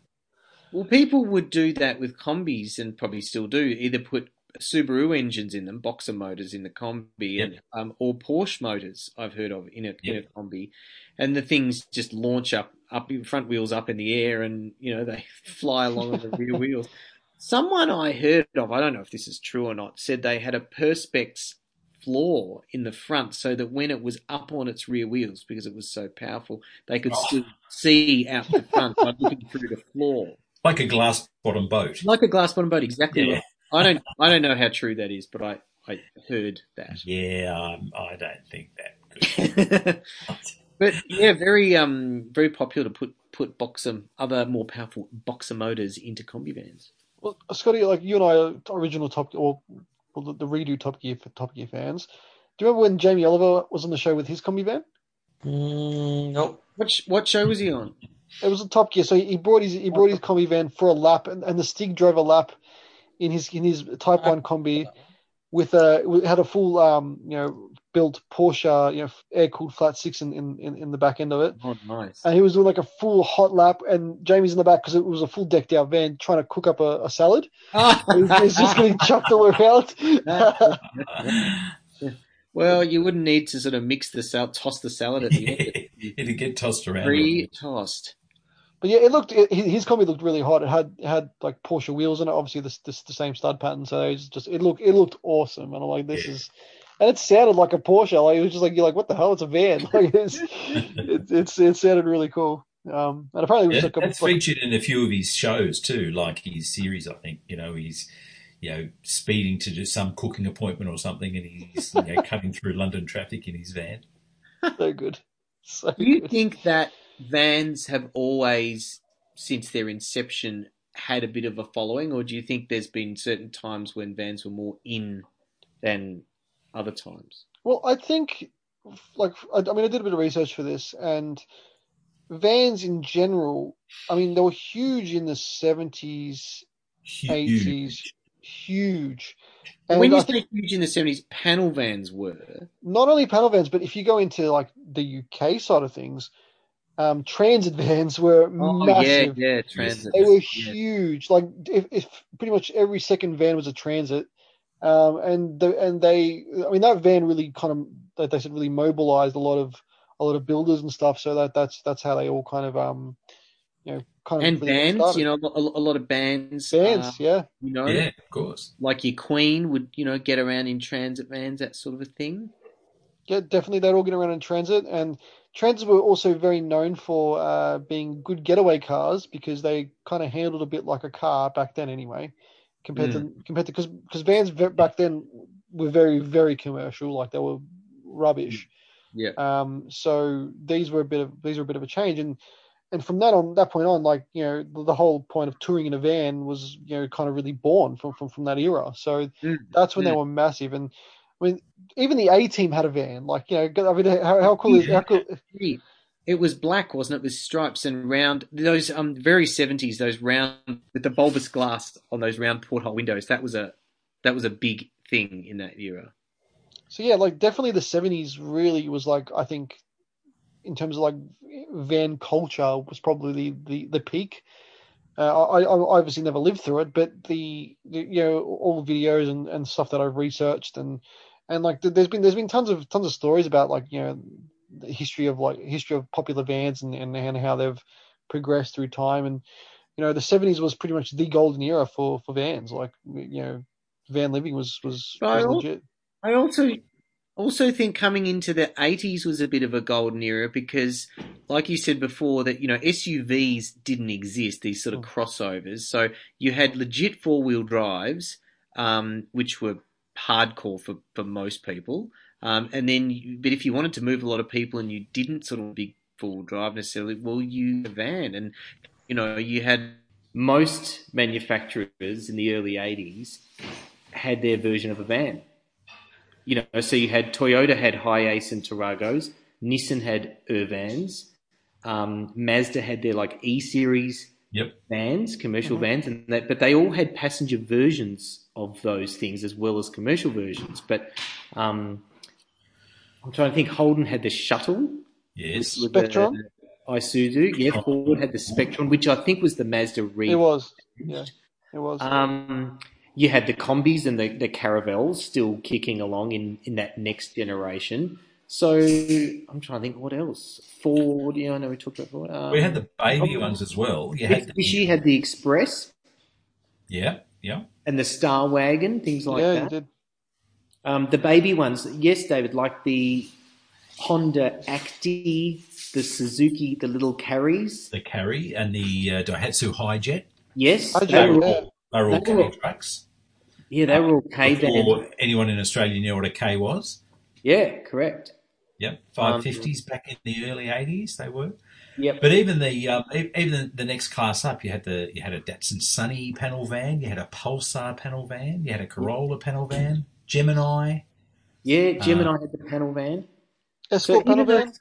Well, people would do that with combis and probably still do. Either put Subaru engines in them, boxer motors in the combi, and um, or Porsche motors I've heard of in a, in a combi, and the things just launch up, up front wheels up in the air, and you know they fly along on the rear wheels. Someone I heard of, I don't know if this is true or not, said they had a perspex floor in the front so that when it was up on its rear wheels because it was so powerful, they could Oh. still see out the front by looking through the floor. Like a glass bottom boat. Like a glass bottom boat, exactly Yeah. right. I don't, I don't know how true that is, but I, I heard that. Yeah, um, I don't think that. Could. but yeah, very, um, very popular to put put boxer, other more powerful boxer motors into combi vans. Well, Scotty, like you and I are original Top or well, the, the redo Top Gear for Top Gear fans. Do you remember when Jamie Oliver was on the show with his combi van? Mm, nope. What what show was he on? It was a Top Gear, so he, he brought his he brought his combi van for a lap, and, and the Stig drove a lap in his in his Type One combi with a with- had a full um you know built Porsche you know air cooled flat six in, in in in the back end of it. Oh, nice. and he was doing like a full hot lap, and Jamie's in the back because it was a full decked out van trying to cook up a, a salad. He's, he's just getting chucked all around. well, you wouldn't need to sort of mix the salad, toss the salad at the end. It'd get tossed around. Pre-tossed. but yeah, it looked it, his combi looked really hot. It had it had like Porsche wheels in it, obviously the the, the same stud pattern. So it was just it looked it looked awesome, and I'm like, this Yeah. is. And it sounded like a Porsche. Like it was just like you're like, what the hell? It's a van. Like it's, it, it's it sounded really cool. Um, and apparently it was Yeah, like a, that's like, featured in a few of his shows too, like his series. I think you know he's you know speeding to do some cooking appointment or something, and he's you know, cutting through London traffic in his van. so good, so Do you good. think that vans have always, since their inception, had a bit of a following, or do you think there's been certain times when vans were more in than other times? Well, I think, like, I, I mean, I did a bit of research for this, and vans in general, I mean, they were huge in the 70s, 80s, Huge. huge. And And when you I say huge in the 70s, panel vans were. not only panel vans, but if you go into, like, the UK side of things, um, transit vans were Oh, massive. yeah, yeah, transit. They were Yeah. huge. Like if, if pretty much every second van was a transit, um, and the, and they, I mean, that van really kind of, like they said, really mobilized a lot of a lot of builders and stuff. So that that's that's how they all kind of, um, you know, kind of And really bands, started. you know, a, a lot of bands. bands, uh, yeah, you know, Yeah, of course. like your Queen would, you know, get around in transit vans, that sort of a thing. yeah, definitely. They'd all get around in transit, and Transits were also very known for uh, being good getaway cars because they kind of handled a bit like a car back then, anyway. Compared to compared to because because vans back then were very very commercial, like they were rubbish. Yeah. Um, so these were a bit of these were a bit of a change, and and from that on that point on, like you know, the, the whole point of touring in a van was you know kind of really born from from, from that era. So Mm. that's when they Mm. were massive, and I mean even the A team had a van. Like you know, I mean how, how cool is how cool? It was black, wasn't it, with stripes and round those um very seventies, those round with the bulbous glass on those round porthole windows. That was a that was a big thing in that era. So yeah, like definitely the seventies really was like I think in terms of like van culture was probably the the, the peak. Uh, I, I obviously never lived through it, but the, the you know all the videos and, and stuff that I've researched and and like there's been there's been tons of tons of stories about like you know the history of like history of popular vans and and, and how they've progressed through time. And you know the 70s was pretty much the golden era for for vans like you know van living was was, was Well, legit. I also also think coming into the 80s was a bit of a golden era because like you said before that you know SUVs didn't exist these sort of crossovers. So you had legit four-wheel drives um, which were hardcore for, for most people um, and then you, but if you wanted to move a lot of people and you didn't sort of big four-wheel drive necessarily well you a van and you know you had most manufacturers in the early 80s had their version of a van you know, so you had Toyota had Hiace and Taragos, Nissan had Urvans, um, Mazda had their like E series Yep. vans, commercial Mhm. vans, and that, but they all had passenger versions of those things as well as commercial versions. But um, I'm trying to think. Holden had the shuttle, Yes. with the Spectron? Isuzu. Yeah, Ford had the Spectron, which I think was the Mazda Re. It was. Yeah, it was. Um, you had the combis and the, the Caravelles still kicking along in, in that next generation. So I'm trying to think what else. Ford, yeah, I know we talked about Ford. Um, We had the baby ones as well. You had Mitsubishi the, had the Express yeah, yeah. and the Star Wagon, things like yeah, you that. Did. Um, the baby ones, yes, David, like the Honda Acty, the Suzuki, the little carries. The carry and the uh, Daihatsu Hijet. Yes, I they do, were all, They were all They were- K trucks. yeah, they were all K Before vans. anyone in Australia knew what a K was. Yeah, correct. Yep, Um, 550s back in the early 80s they were. Yep. But even the um, even the, the next class up, you had the you had a Datsun Sunny panel van, you had a Pulsar panel van, you had a Corolla panel van, Gemini. Yeah, Uh, Gemini had the panel van. Escort panel even though- van.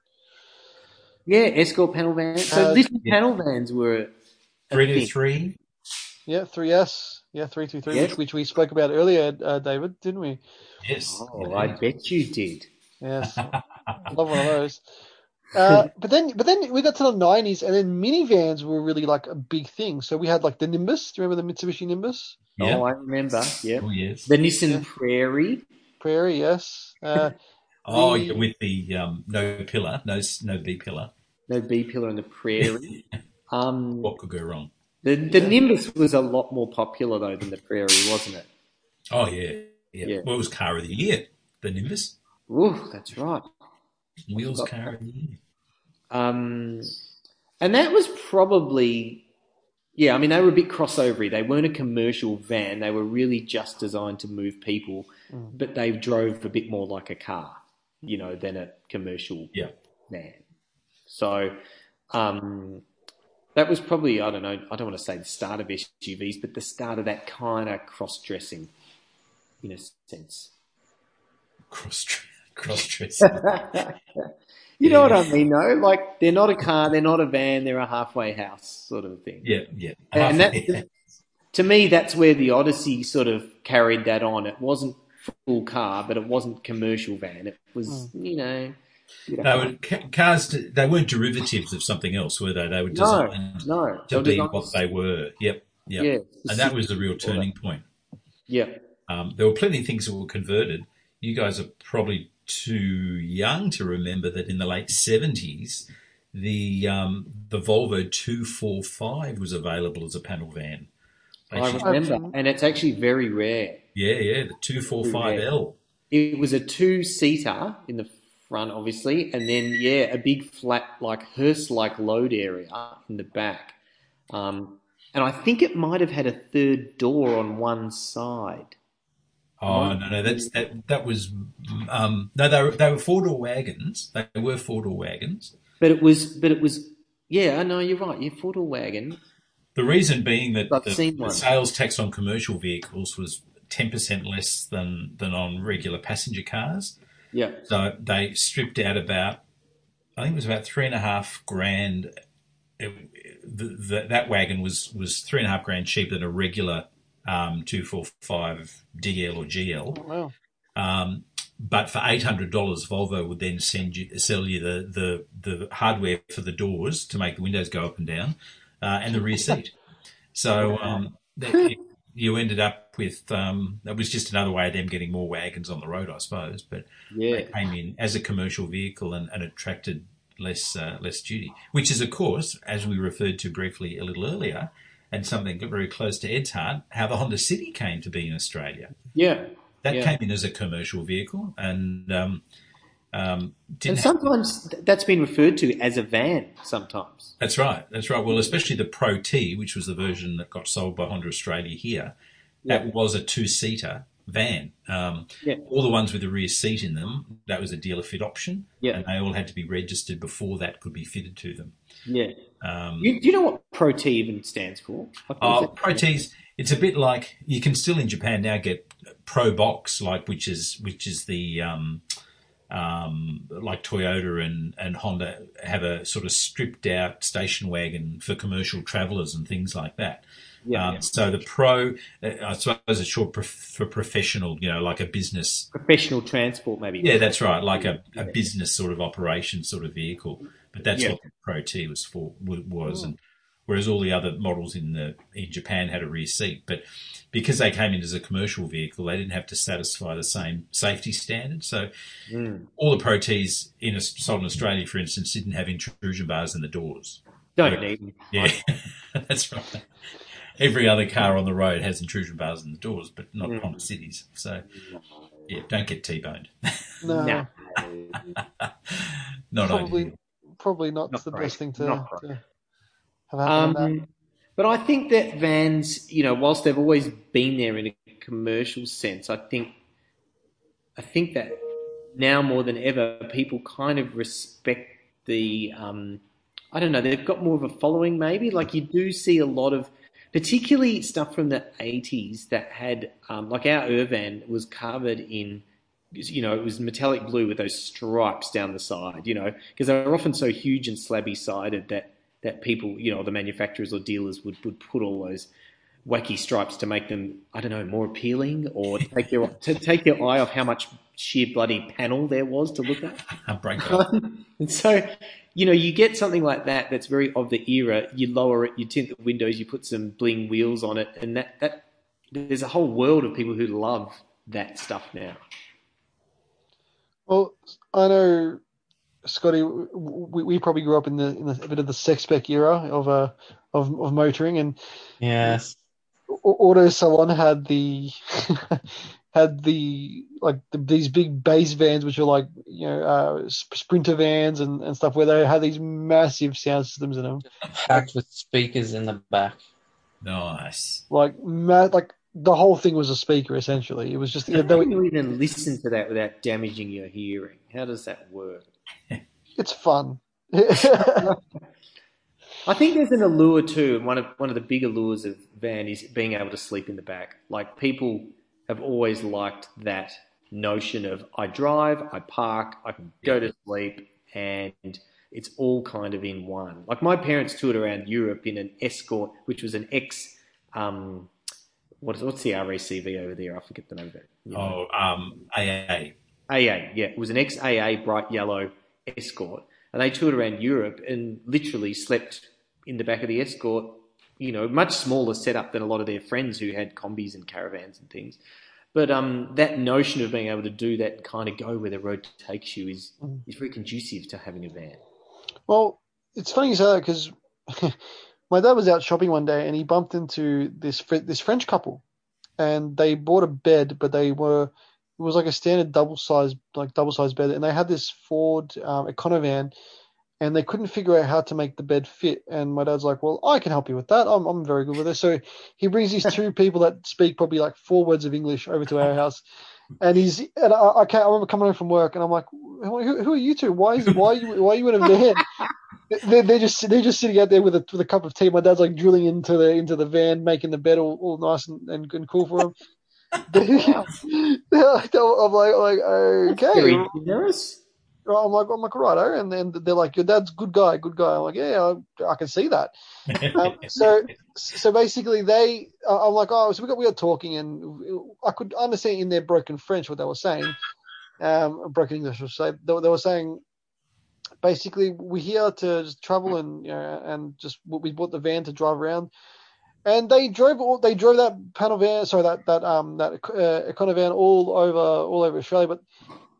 Yeah, Escort panel van. So Uh, little yeah. panel vans were a Three to three. Yeah, 3S. Yeah, 323, Yeah. which, which we spoke about earlier, uh, David, didn't we? Yes. Oh, I bet you did. Yes. Love one of those. Uh, but then, but then we got to the nineties, and then minivans were really like a big thing. So we had like the Nimbus. Do you remember the Mitsubishi Nimbus? Yeah. Oh, I remember. Yeah. Oh yes. The Nissan Yeah. Prairie. Prairie, yes. Uh, oh, the- yeah, with the um, no pillar, no no B pillar. No B pillar in the Prairie. um, What could go wrong? the the Nimbus was a lot more popular though than the Prairie, wasn't it? Oh yeah, yeah. Yeah. Well, it was car of the year. The Nimbus Ooh, that's right. Wheels Got car of the year. Um, and that was probably, yeah, I mean, they were a bit crossovery. They weren't a commercial van. They were really just designed to move people, Mm. but they drove a bit more like a car, you know, than a commercial Yeah. van. So, um, that was probably, I don't know, I don't want to say the start of SUVs, but the start of that kind of cross dressing in a sense. Cross cross dressing. you know what I mean, though? Like, they're not a car, they're not a van, they're a halfway house sort of thing. yeah, yeah. And Half- that, to me, that's where the Odyssey sort of carried that on. It wasn't full car, but it wasn't commercial van. It was, you know. you know, They were cars. They weren't derivatives of something else, were they? They were no, designed no. to They be designed- what they were. Yep, yep. Yeah, and that was the real turning point. Yeah. Um, there were plenty of things that were converted. You guys are probably too young to remember that in the late seventies, the um, the Volvo two four five was available as a panel van. I remember. And it's actually very rare. yeah, yeah, the two four five L. It was a two seater in the front, obviously, and then yeah, a big flat like hearse-like load area in the back. Um, and I think it might have had a third door on one side. Oh no, no, that's that. That was um, no, they were they were four door wagons. They were four door wagons. But it was, but it was, yeah. I know you're right. Your four door wagon. The reason being that I've the, the sales tax on commercial vehicles was ten percent less than than on regular passenger cars. Yeah, So they stripped out about, I think it was about three and a half grand. It, the, the, that wagon was was three and a half grand cheaper than a regular um, two four five DL or GL. Wow. Um, but for eight hundred dollars, Volvo would then send you sell you the, the the hardware for the doors to make the windows go up and down, uh, and the rear seat. So um, that, you ended up with um, that was just another way of them getting more wagons on the road, I suppose. But yeah, they came in as a commercial vehicle and, and attracted less uh, less duty, which is of course, as we referred to briefly a little earlier, and something very close to Ed's heart, how the Honda City came to be in Australia. yeah. That Yeah. came in as a commercial vehicle and um, um, And didn't. Have, sometimes th- that's been referred to as a van. Sometimes. that's right. That's right. Well, especially the Pro T, which was the version that got sold by Honda Australia here, Yeah. that was a two seater van. Um, Yeah. All the ones with the rear seat in them, that was a dealer fit option, Yeah, and they all had to be registered before that could be fitted to them. yeah. Um, You, do you know what Pro T even stands for? Like, it? Pro T's. It's a bit like you can still in Japan now get Pro Box, like which is which is the um, um, like Toyota and, and Honda have a sort of stripped out station wagon for commercial travellers and things like that. Yeah, um, yeah. So the Pro, uh, I suppose it's short prof- for professional, you know, like a business. Professional transport, maybe. Yeah, that's right, like a, a business sort of operation sort of vehicle. But that's Yeah. what the Pro T was for wa- was, and whereas all the other models in the in Japan had a rear seat, but because they came in as a commercial vehicle, they didn't have to satisfy the same safety standards. So Mm. all the Pro Ts in a, sold in Australia, for instance, didn't have intrusion bars in the doors. Don't need them. Yeah, that's right. Every other car on the road has intrusion bars in the doors, but not Mm. Honda Cities. So yeah, don't get T-boned. No, not probably ideal. Probably not, Not the great. best thing to, to have happen. on Um, but I think that vans, you know, whilst they've always been there in a commercial sense, I think, I think that now more than ever, people kind of respect the, um, I don't know, they've got more of a following maybe. Like you do see a lot of, particularly stuff from the 80s that had, um, like our Urvan was covered in, you know, it was metallic blue with those stripes down the side, you know, because they were often so huge and slabby sided that that people, you know, the manufacturers or dealers would, would put all those wacky stripes to make them, I don't know, more appealing or take your to take your eye off how much sheer bloody panel there was to look at. Break that. Um, and so, you know, you get something like that that's very of the era. You lower it, you tint the windows, you put some bling wheels on it, and that that there's a whole world of people who love that stuff now. Well, I know, Scotty. We, we probably grew up in the in the, a bit of the sex spec era of uh of, of motoring, and Yes. Auto Salon had the had the like the, these big bass vans, which are like you know uh, sprinter vans and, and stuff, where they had these massive sound systems in them, Packed with speakers in the back. Nice. like ma- like the whole thing was a speaker essentially. It was just were- do you even listen to that without damaging your hearing? How does that work? it's fun. I think there's an allure too, and one of one of the big allures of van is being able to sleep in the back. Like people have always liked that notion of I drive, I park, I can go to sleep, and it's all kind of in one. Like my parents toured around Europe in an Escort, which was an ex. Um, what is, what's the RACV over there? I forget the name of it. You know. Oh, um, AA. AA, yeah, it was an ex AA bright yellow Escort, and they toured around Europe and literally slept in the back of the Escort. You know, much smaller setup than a lot of their friends who had combis and caravans and things. But um, that notion of being able to do that kind of go where the road takes you is Mm. is very conducive to having a van. Well, it's funny you say that because my dad was out shopping one day and he bumped into this this French couple, and they bought a bed, but they were it was like a standard double size like double size bed, and they had this Ford um, Econovan, and they couldn't figure out how to make the bed fit. And my dad's like, "Well, I can help you with that. I'm I'm very good with it." So he brings these two people that speak probably like four words of English over to our house, and he's and I, I can't. I remember coming home from work, and I'm like, "Who, who are you two? Why is why are you why are you in a van?" They're, they're just they're just sitting out there with a with a cup of tea. My dad's like drilling into the into the van, making the bed all, all nice and, and, and cool for him. I'm like, like okay. I'm like, I'm like, righto. And then they're like, your dad's good guy, good guy. I'm like, yeah, I, I can see that. Um, so, so basically, they, I'm like, oh, so we got we got talking, and I could understand in their broken French what they were saying, um, broken English, I should say. They, they were saying, basically, we're here to just travel and you know, and just we bought the van to drive around. And they drove all, they drove that panel van, sorry, that that um that uh, econo van all over all over Australia. But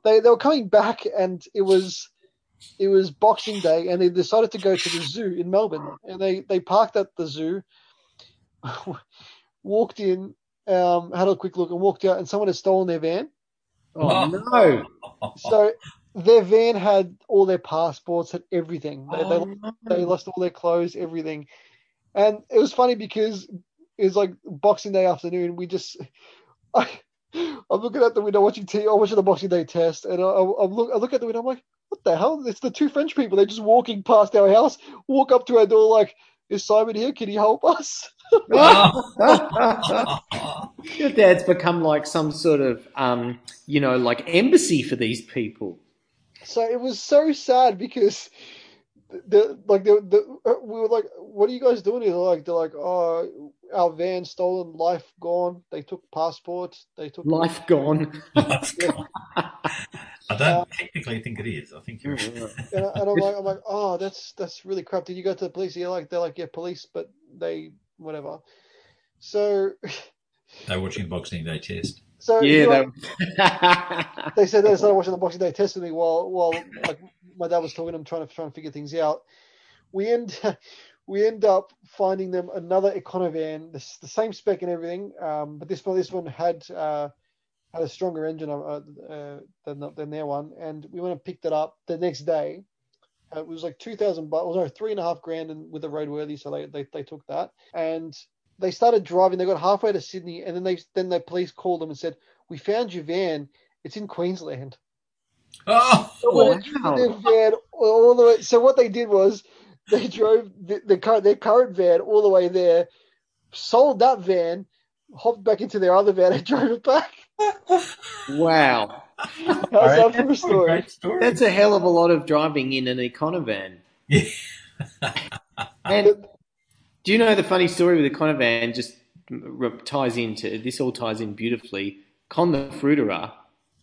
they they were coming back, and it was it was Boxing Day, and they decided to go to the zoo in Melbourne, and they they parked at the zoo, walked in, um, had a quick look, and walked out, and someone had stolen their van. Oh no! So their van had all their passports, had everything. They, they, Oh, no. they lost all their clothes, everything. And it was funny because it was like Boxing Day afternoon. We just, I, I'm looking out the window watching TV, I'm watching the Boxing Day test, and I, I, I'm look, I look at the window. I'm like, what the hell? It's the two French people. They're just walking past our house, walk up to our door like, is Simon here? Can he help us? Your dad's become like some sort of, um, you know, like embassy for these people. So it was so sad because the like the, the we were like, what are you guys doing here? They're like they're like, oh, our van stolen, life gone. They took passports. They took Life gone. I don't uh, technically think it is. I think you're. Mm-hmm. and, I- and I'm like, I'm like, oh, that's that's really crap. Did you go to the police? Yeah, like they're like, yeah, police, but they whatever. So, They're watching the Boxing Day test. so yeah, like, that... they said they started watching the Boxing Day test with me while while like my dad was talking. I'm trying to trying to figure things out. We end we end up finding them another Econovan, the, the same spec and everything, um, but this one this one had uh, had a stronger engine uh, uh, than than their one, and we went and picked it up the next day. Uh, it was like two thousand bucks, no, three and a half grand, and with the roadworthy, so they, they they took that, and they started driving. They got halfway to Sydney, and then they then the police called them and said, "We found your van. It's in Queensland." Oh, So when they drove Wow. all the way, so what they did was they drove the, the car, their current van all the way there, sold that van, hopped back into their other van and drove it back. wow. How's that for a story? Story. That's a hell of a lot of driving in an econovan. Yeah. And do you know the funny story with the Econovan just ties into this all ties in beautifully. Con the Fruiterer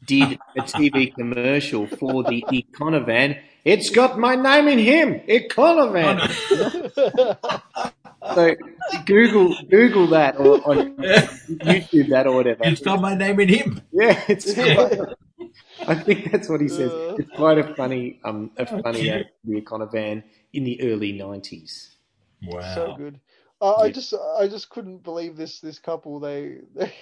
did a TV commercial for the Econovan. It's got my name in him, Econovan. So Google Google that or, or YouTube that or whatever. It's got my name in him. Yeah, it's. Yeah. I think that's what he says. Uh. It's quite a funny, um, a funny cute. ad for the in the early nineties. Wow. so good. Uh, I just I just couldn't believe this this couple. They, they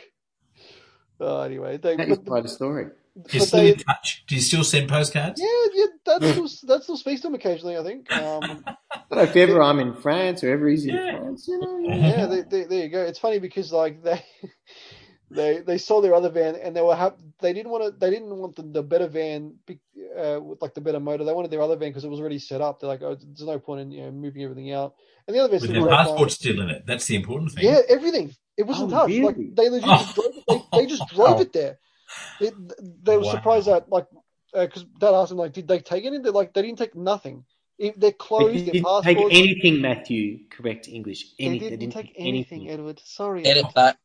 oh, anyway they That is but, quite a story. Do you but still they in touch? Do you still send postcards? yeah yeah that still that still speaks to them occasionally. I think. Um, But if ever I'm in France or ever he's in Yeah. France, you know, yeah, they, they, there you go. It's funny because like they they they saw their other van and they were hap- they didn't want to they didn't want the, the better van be- uh, with like the better motor. They wanted their other van because it was already set up. They're like, oh, there's no point in you know moving everything out. And the other van With still their passport still in it. That's the important thing. Yeah, everything. It wasn't Oh, touched. Like really? they legit Oh. just drove it. They, they just drove Wow. it there. It, they were Wow. surprised that like uh, because Dad asked them like, did they take anything? They're like, they didn't take nothing. It, their They clothes, their didn't passports. take anything, Matthew. Correct English. they Any, didn't, take anything, Edward. Sorry. Edit that.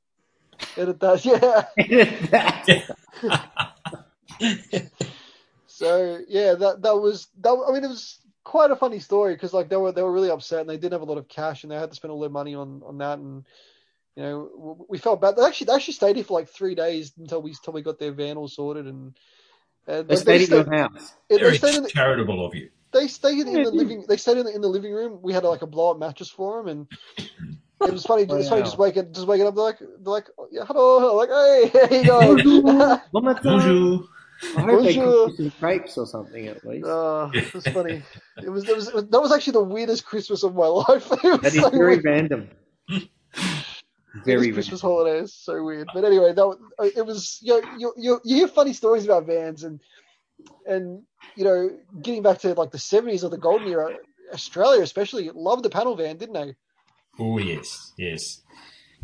Edit that. Yeah. Edit that. So yeah, that that was that. I mean, it was quite a funny story because like they were they were really upset and they didn't have a lot of cash and they had to spend all their money on on that and you know we felt bad. They actually they actually stayed here for like three days until we until we got their van all sorted and. and They stayed in your house. they Very stayed in the, charitable of you. they stayed in the living they stayed in the, in the living room. We had like a blow up mattress for them and It was funny. It's funny Wow. just waking, just waking up. They're like, they're like, yeah, hello, like, hey, how you going? Bon. Bonjour. I hope they Bonjour. cooked some crepes or something at least. Uh, it was funny. It was, it was, that was actually the weirdest Christmas of my life. It was that is so very weird. random. It Very was random. Christmas holidays, so weird. But anyway, that was, uh, it was you, know, you you you hear funny stories about vans and and you know getting back to like the seventies or the golden era, Australia especially loved the panel van, didn't they? Oh yes, yes.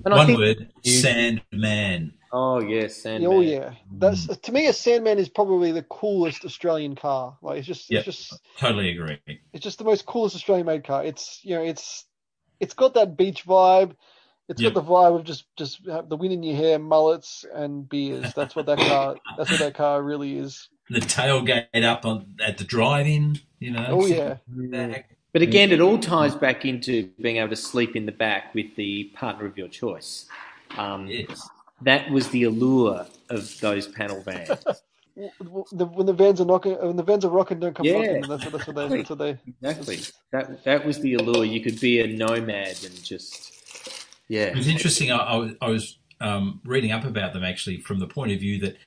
And I One think, word: You- Sandman. oh yes, Sandman. Oh yeah, that's mm. to me a Sandman is probably the coolest Australian car. Like it's just Yep. it's just Totally agree. it's just the most coolest Australian made car. It's you know it's it's got that beach vibe. It's Yep. got the vibe of just just have the wind in your hair, mullets and beers. That's what that car. That's what that car really is. The tailgate up on at the drive-in. You know. Oh yeah, But again, it all ties back into being able to sleep in the back with the partner of your choice. Um, Yes. That was the allure of those panel vans. the, when the vans are knocking, when the vans are rocking, don't come Yeah. knocking. That's what that's what they. That's what they. Exactly. That that was the allure. You could be a nomad and just yeah. It was interesting. I, I was, I was um, reading up about them actually from the point of view that,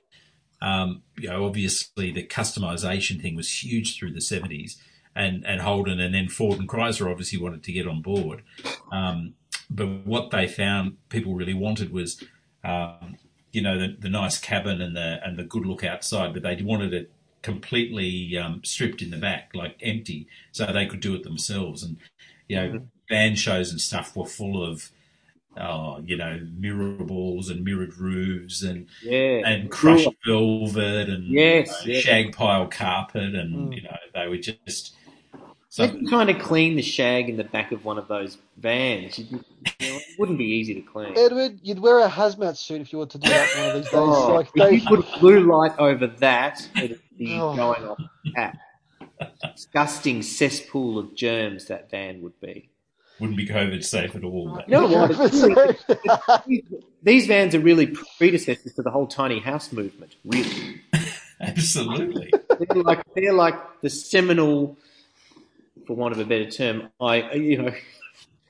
um, you know, obviously the customization thing was huge through the 70s and, and Holden and then Ford and Chrysler obviously wanted to get on board. Um, but what they found people really wanted was, um, you know, the, the nice cabin and the, and the good look outside, but they wanted it completely um, stripped in the back, like empty, so they could do it themselves. And, you know, van shows and stuff were full of, oh, you know, mirror balls and mirrored roofs and, Yeah. and crushed velvet and Yes, you know, yes. shag pile carpet and, Mm. you know, they were just, You so, had to kind of clean the shag in the back of one of those vans. You, you know, it wouldn't be easy to clean. Edward, you'd wear a hazmat suit if you were to do that one of these days. Oh, like if they, you put blue light over that, it'd be Oh. going off the. Disgusting cesspool of germs that van would be. Wouldn't be COVID safe at all. But, You know what? These vans are really predecessors to the whole tiny house movement. Really, Absolutely. they're like they're like the seminal, for want of a better term, I you know,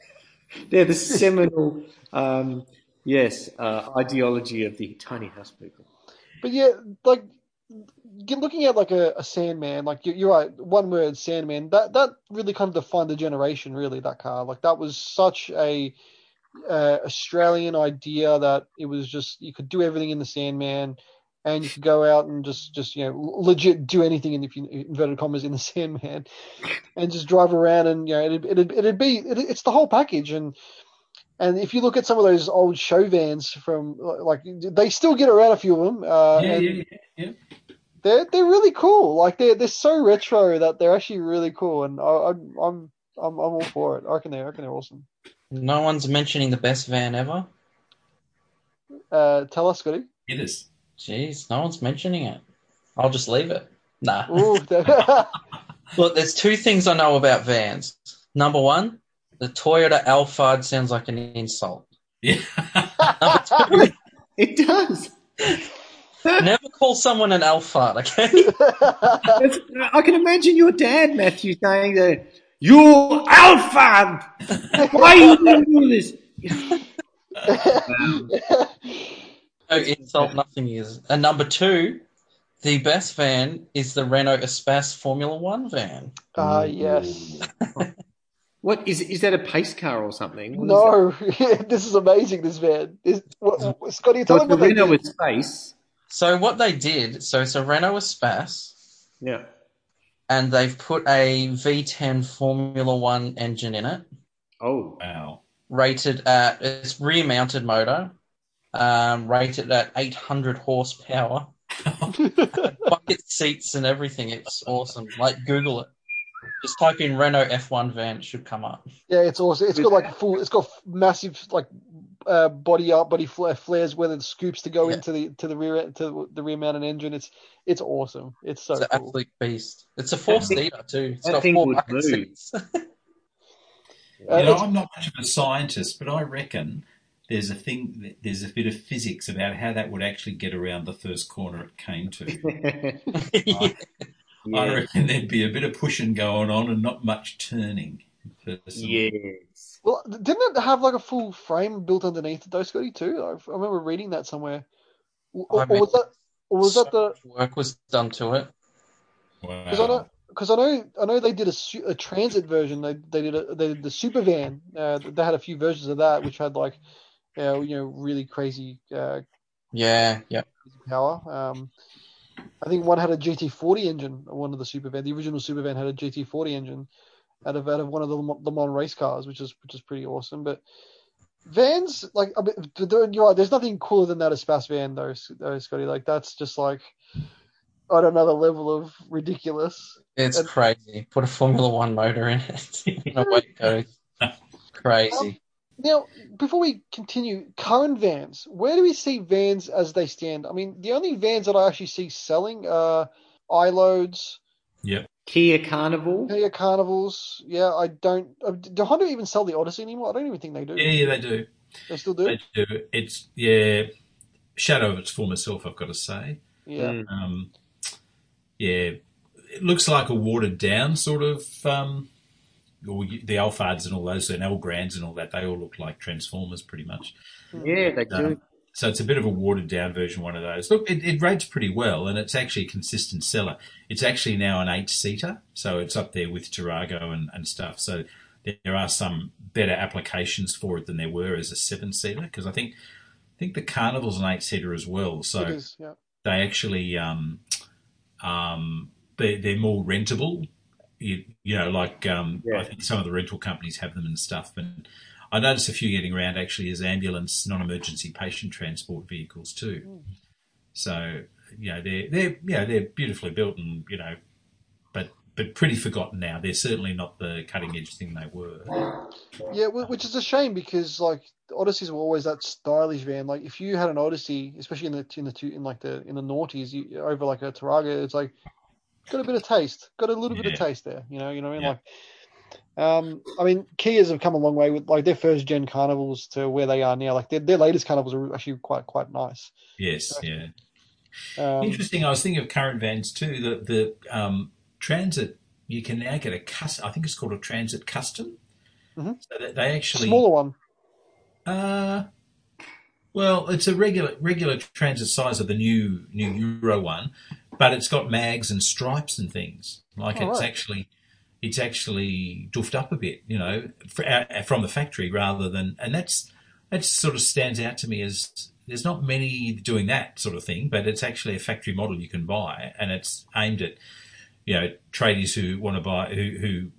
they're the seminal, um, yes, uh, ideology of the tiny house movement. But yeah, like you're looking at like a, a Sandman, like you're, you're right, one word Sandman. That that really kind of defined the generation. Really, that car, like that was such a uh, Australian idea that it was just you could do everything in the Sandman, and you could go out and just just you know legit do anything in if you inverted commas in the Sandman, and just drive around and you know it'd it'd, it'd be it, it's the whole package and. And if you look at some of those old show vans from, like, they still get around a few of them. Uh, yeah, yeah, yeah, yeah. they're they're really cool. Like they're they're so retro that they're actually really cool, and I, I'm I'm I'm I'm all for it. I reckon they I reckon they're awesome. No one's mentioning the best van ever. Uh, tell us, Scotty. It is. Jeez, no one's mentioning it. I'll just leave it. Nah. Ooh, Look, there's two things I know about vans. Number one, the Toyota Alphard sounds like an insult. Yeah. Two, It does. never call someone an Alphard, okay? I can imagine your dad, Matthew, saying that you alpha. Why are you do this? No insult, nothing is. And number two, the best van is the Renault Espace Formula One van. Ah, yes. What is is that a pace car or something? What is No, this is amazing. This van. This, what, what- Scotty, that? tell So them it's what a they Renault did. with space. So what they did, so it's a Renault Espace, Yeah. and they've put a V10 Formula One engine in it. Oh. Wow. rated at it's rear mounted motor, um, rated at 800 horsepower, bucket seats and everything. It's awesome. Like Google it. Just type in Renault F1 van, it should come up. Yeah, it's awesome. It's got like full. It's got massive like uh, body up, body flare, flares where the scoops to go Yeah. into the to the rear to the rear mounted engine. It's it's awesome. It's so It's an cool. absolute beast. It's a four That thing- seater too. It's got thing four bucket seats. Uh, You know, I'm not much of a scientist, but I reckon there's a thing, there's a bit of physics about how that would actually get around the first corner it came to. I Yeah. reckon there'd be a bit of pushing going on and not much turning. personally. Yes. Well, didn't it have like a full frame built underneath it though, Scotty? Too. I I remember reading that somewhere. Or, or was that? Or was So that the? much work was done to it. Because I know, Wow. because I know, I know they did a, a transit version. They they did a, they did the super van. Uh, they had a few versions of that, which had like, uh, you know, really crazy uh, Yeah, yeah. power. Um, I think one had a GT40 engine. One of the super van, the original super van had a GT40 engine out of out of one of the Le Mans race cars, which is which is pretty awesome. But vans, like, I mean, you're right. There's nothing cooler than that Espace van, though, though, Scotty. Like, that's just like on another level of ridiculous. It's And- crazy. Put a Formula One motor in it. it goes. Um, crazy. Now, before we continue, current vans. Where do we see vans as they stand? I mean, the only vans that I actually see selling are iLoads, Kia Carnival. Kia Carnivals. Yeah, I don't. uh, Do Honda even sell the Odyssey anymore? I don't even think they do. Yeah, yeah, they do. They still do. They do. It's yeah, shadow of its former self. I've got to say. Yeah. Mm. Um, yeah, it looks like a watered down sort of. Um, or the Alphards and all those, and Elgrands and all that, they all look like Transformers pretty much. Yeah, they do. Um, so it's a bit of a watered down version, one of those. Look, it, it rates pretty well, and it's actually a consistent seller. It's actually now an eight seater, so it's up there with Tarago and, and stuff. So there are some better applications for it than there were as a seven seater, because I think I think the Carnival's an eight seater as well. So is. Yeah. they actually um, um, they, they're more rentable. You, you know, like um, Yeah. I think some of the rental companies have them and stuff. But I noticed a few getting around actually as ambulance, non-emergency patient transport vehicles too. So you know they're they're you know they're beautifully built and you know, but but pretty forgotten now. They're certainly not the cutting edge thing they were. Yeah, which is a shame because like the Odysseys were always that stylish van. Like if you had an Odyssey, especially in the in the two in like the in the noughties, you, over like a Tarago, it's like got a bit of taste, got a little bit of taste there. You know, you know what I mean? Yeah. Like, um, I mean, Kias have come a long way with like their first gen carnivals to where they are now. Like their their latest carnivals are actually quite quite nice. Yes, yeah. Um, Interesting. I was thinking of current vans too. The the um, transit you can now get a cus. I think it's called a transit custom. Mm-hmm. So that they actually smaller one. Uh, well, it's a regular regular transit size of the new new Euro one, but it's got mags and stripes and things. Like Oh, it's right. actually it's actually doofed up a bit, you know, uh, from the factory rather than, and that's that sort of stands out to me as there's not many doing that sort of thing, but it's actually a factory model you can buy, and it's aimed at you know tradies who want to buy who who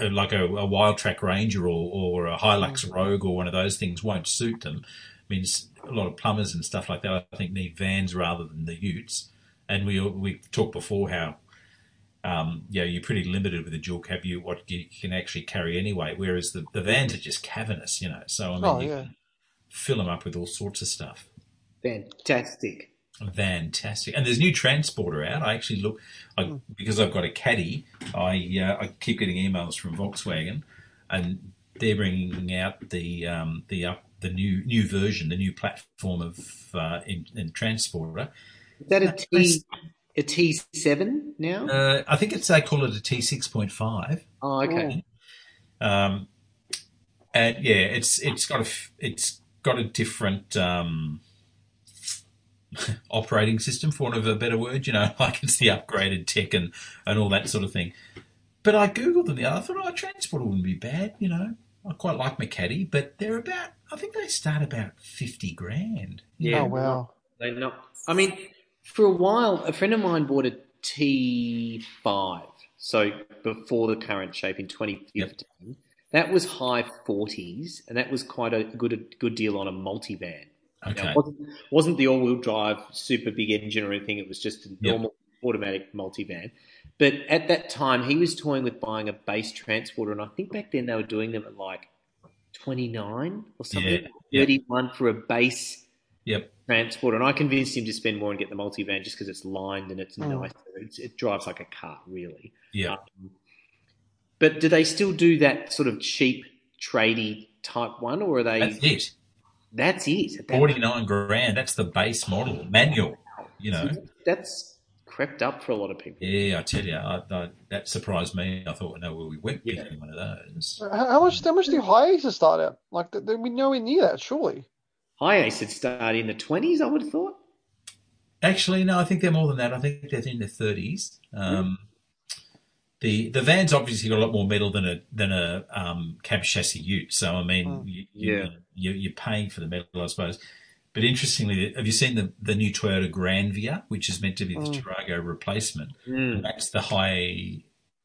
uh, like a, a Wildtrak Ranger or, or a Hilux Rogue or one of those things won't suit them. I mean, a lot of plumbers and stuff like that, I think, need vans rather than the Utes. And we we talked before how, um, you know, you're pretty limited with a dual cab. You what you can actually carry anyway. Whereas the, the vans are just cavernous, you know. So I mean, Oh you yeah. can fill them up with all sorts of stuff. Fantastic. Fantastic. And there's new transporter out. I actually look I, because I've got a caddy. I uh, I keep getting emails from Volkswagen, and they're bringing out the um, the up the new new version, the new platform of uh, in, in transporter. Is that a T a T seven now? Uh, I think it's they call it a T six point five. oh, okay. Um, and yeah, it's it's got a it's got a different um, operating system, for want of a better word. You know, like it's the upgraded tech and and all that sort of thing. But I googled them the other. I thought, oh, transporter wouldn't be bad. You know, I quite like my caddy, but they're about. I think they start about fifty grand. Yeah. Oh wow. They're not. I mean, for a while, a friend of mine bought a T five. So before the current shape in 2015, yep. that was high 40s, and that was quite a good a good deal on a multivan. Now, Okay. it wasn't, wasn't the all-wheel drive super big engine or anything. It was just a Yep. normal automatic multivan. But at that time, he was toying with buying a base transporter, and I think back then they were doing them at like 29 or something, Yeah, yeah. 31 for a base Yep. transporter. And I convinced him to spend more and get the multivan just because it's lined and it's nicer. It's, it drives like a car, really. Yeah. Um, but do they still do that sort of cheap, tradie type one, or are they? That's it. That's it. That Forty nine grand. That's the base model manual. You know. That's crept up for a lot of people. Yeah, I tell you, I, I, that surprised me. I thought, no, well, we went Yeah. picking one of those. How, how much? How much do HiAces start out? Like th- th- we nowhere near that, surely. HiAce start in the twenties, I would have thought. Actually, no, I think they're more than that. I think they're in the thirties. Um, the the van's obviously got a lot more metal than a than a um, cab chassis Ute. So I mean, Mm. you, you, Yeah. you, you're paying for the metal, I suppose. But interestingly, have you seen the the new Toyota Granvia, which is meant to be the Mm. Tarago replacement? Mm. That's the high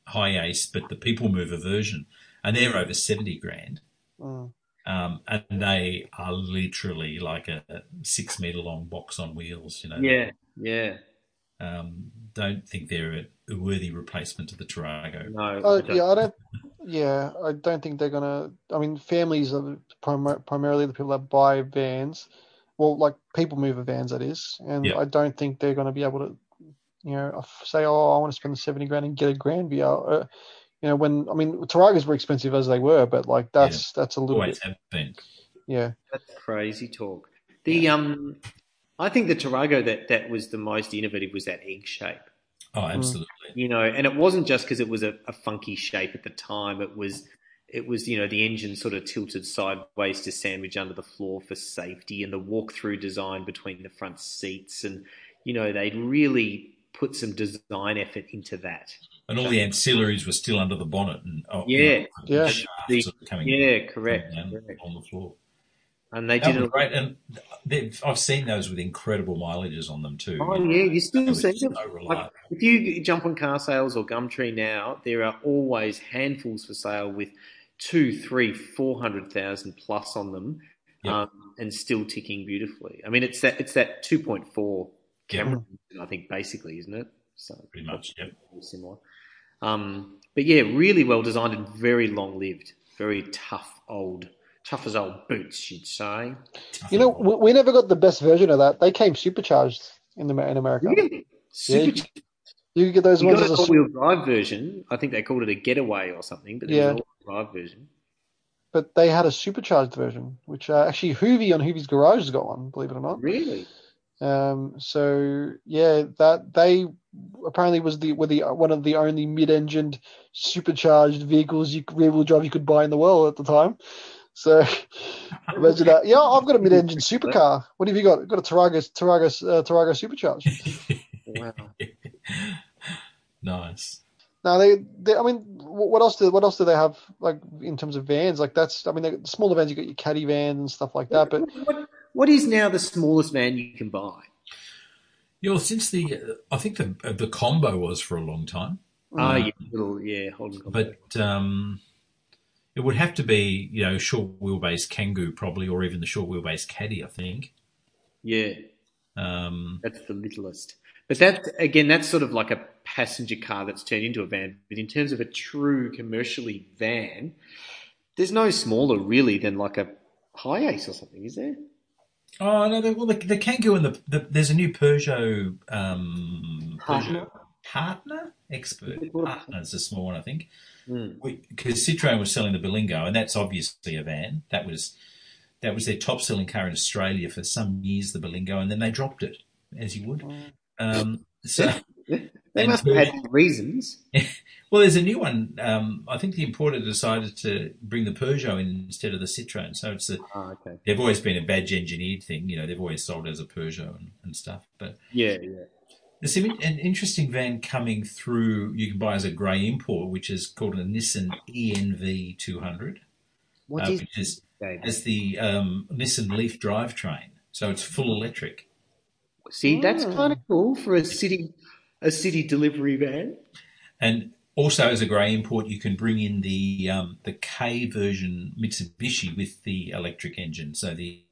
HiAce, but the people mover version, and they're over seventy grand. Mm. Um, and they are literally like a six meter long box on wheels. You know, Yeah, yeah. um, don't think they're a, a worthy replacement to the Tarago. No, I Uh, yeah, I don't. Yeah, I don't think they're gonna. I mean, families are prim- primarily the people that buy vans. Well, like people mover vans, that is, and Yeah. I don't think they're going to be able to, you know, say, "Oh, I want to spend the seventy grand and get a Granvia." Uh, you know, when I mean, Taragos were expensive as they were, but like that's that's a little Always bit, have been. yeah. That's crazy talk. The um, I think the Tarago that that was the most innovative was that egg shape. Oh, absolutely. You know, and it wasn't just because it was a, a funky shape at the time. It was it was you know the engine sort of tilted sideways to sandwich under the floor for safety, and the walk-through design between the front seats, and you know they'd really put some design effort into that. And all the ancillaries were still under the bonnet and oh, Yeah. Yeah. shafts The- coming Yeah, correct. down correct. on the floor. And they That did was it. great, and I've seen those with incredible mileages on them too. Oh yeah, you still were see them. reliable. Like, if you jump on car sales or Gumtree now, there are always handfuls for sale with two, three, four hundred thousand plus on them, Yep. um, and still ticking beautifully. I mean, it's that it's that two point four Yeah. Camry, I think, basically, isn't it? So Pretty much, yeah, similar. Um, but yeah, really well designed and very long lived. Very tough old, tough as old boots, you'd say. You know, we, we never got the best version of that. They came supercharged in the in America. Really, super. you- You could get those You ones got as an a all-wheel drive version. I think they called it a getaway or something, but there Yeah. was an all-wheel drive version. but they had a supercharged version, which uh, actually Hoovie on Hoovie's Garage has got one, believe it or not. Really? Um, so yeah, that they apparently was the were the one of the only mid-engined supercharged vehicles you rear wheel drive you could buy in the world at the time. So imagine that. Yeah, I've got a mid-engine supercar. What have you got? I've got a Tarago Tarago uh, Tarago supercharged. Wow. Nice. Now they, they, I mean, what else do what else do they have like in terms of vans? Like that's, I mean, the smaller vans you got your caddy vans and stuff like that. But what, what is now the smallest van you can buy? Yeah, well, since the uh, I think the uh, the combo was for a long time, Ah, Mm. yeah, little, yeah, Holden. but um, it would have to be you know short wheelbase Kangoo probably, or even the short wheelbase Caddy. I think. yeah, Um, that's the littlest. But that again, that's sort of like a passenger car that's turned into a van. But in terms of a true commercially van, there's no smaller really than like a HiAce or something, is there? oh no, the, well the, the Kangoo and the, the there's a new Peugeot um, Partner? Peugeot partner expert partner. It's a small one, I think. Hmm. because Citroen was selling the Berlingo, and that's obviously a van. That was that was their top selling car in Australia for some years, the Berlingo, and then they dropped it, as you would. Um, so, They must have had reasons. well, there's a new one. Um, I think the importer decided to bring the Peugeot in instead of the Citroen. So it's a, Ah, okay. they've always been a badge engineered thing. You know, they've always sold as a Peugeot and, and stuff. But Yeah, yeah. there's an interesting van coming through. You can buy as a grey import, which is called a Nissan ENV 200. What uh, is which is as the um, Nissan Leaf drivetrain. So it's full electric. See, that's Mm. kind of cool for a city, a city delivery van. And also as a grey import, you can bring in the um, the K version Mitsubishi with the electric engine. So the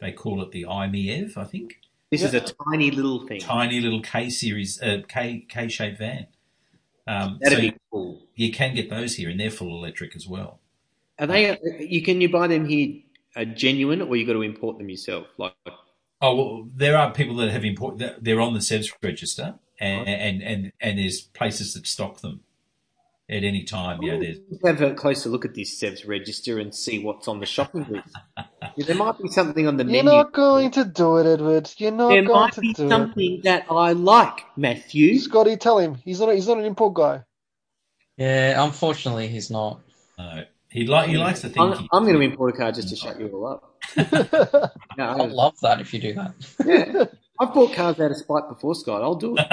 they call it the iMiev, I think. This is a tiny little thing. Tiny little K series, uh, K K shaped van. Um, That'd so be cool. you can get those here, and they're full electric as well. Are they? You can you buy them here uh, genuine, or you got to import them yourself? Like, Oh well, there are people that have import. They're on the SEVS register, and and, and and there's places that stock them at any time. Yeah, there's have a closer look at this SEVS register and see what's on the shopping list. Yeah, there might be something on the menu You're not going to do it, Edward. You're not there going might to be do something that I like, Matthew. it. Scotty, tell him he's not. He's not an import guy. Yeah, unfortunately, he's not. No, he like he likes to think. I'm, he- I'm going to import a car just to shut you all up. No, I'd love that if you do that. yeah. I've bought cars out of spite before, Scott. I'll do it.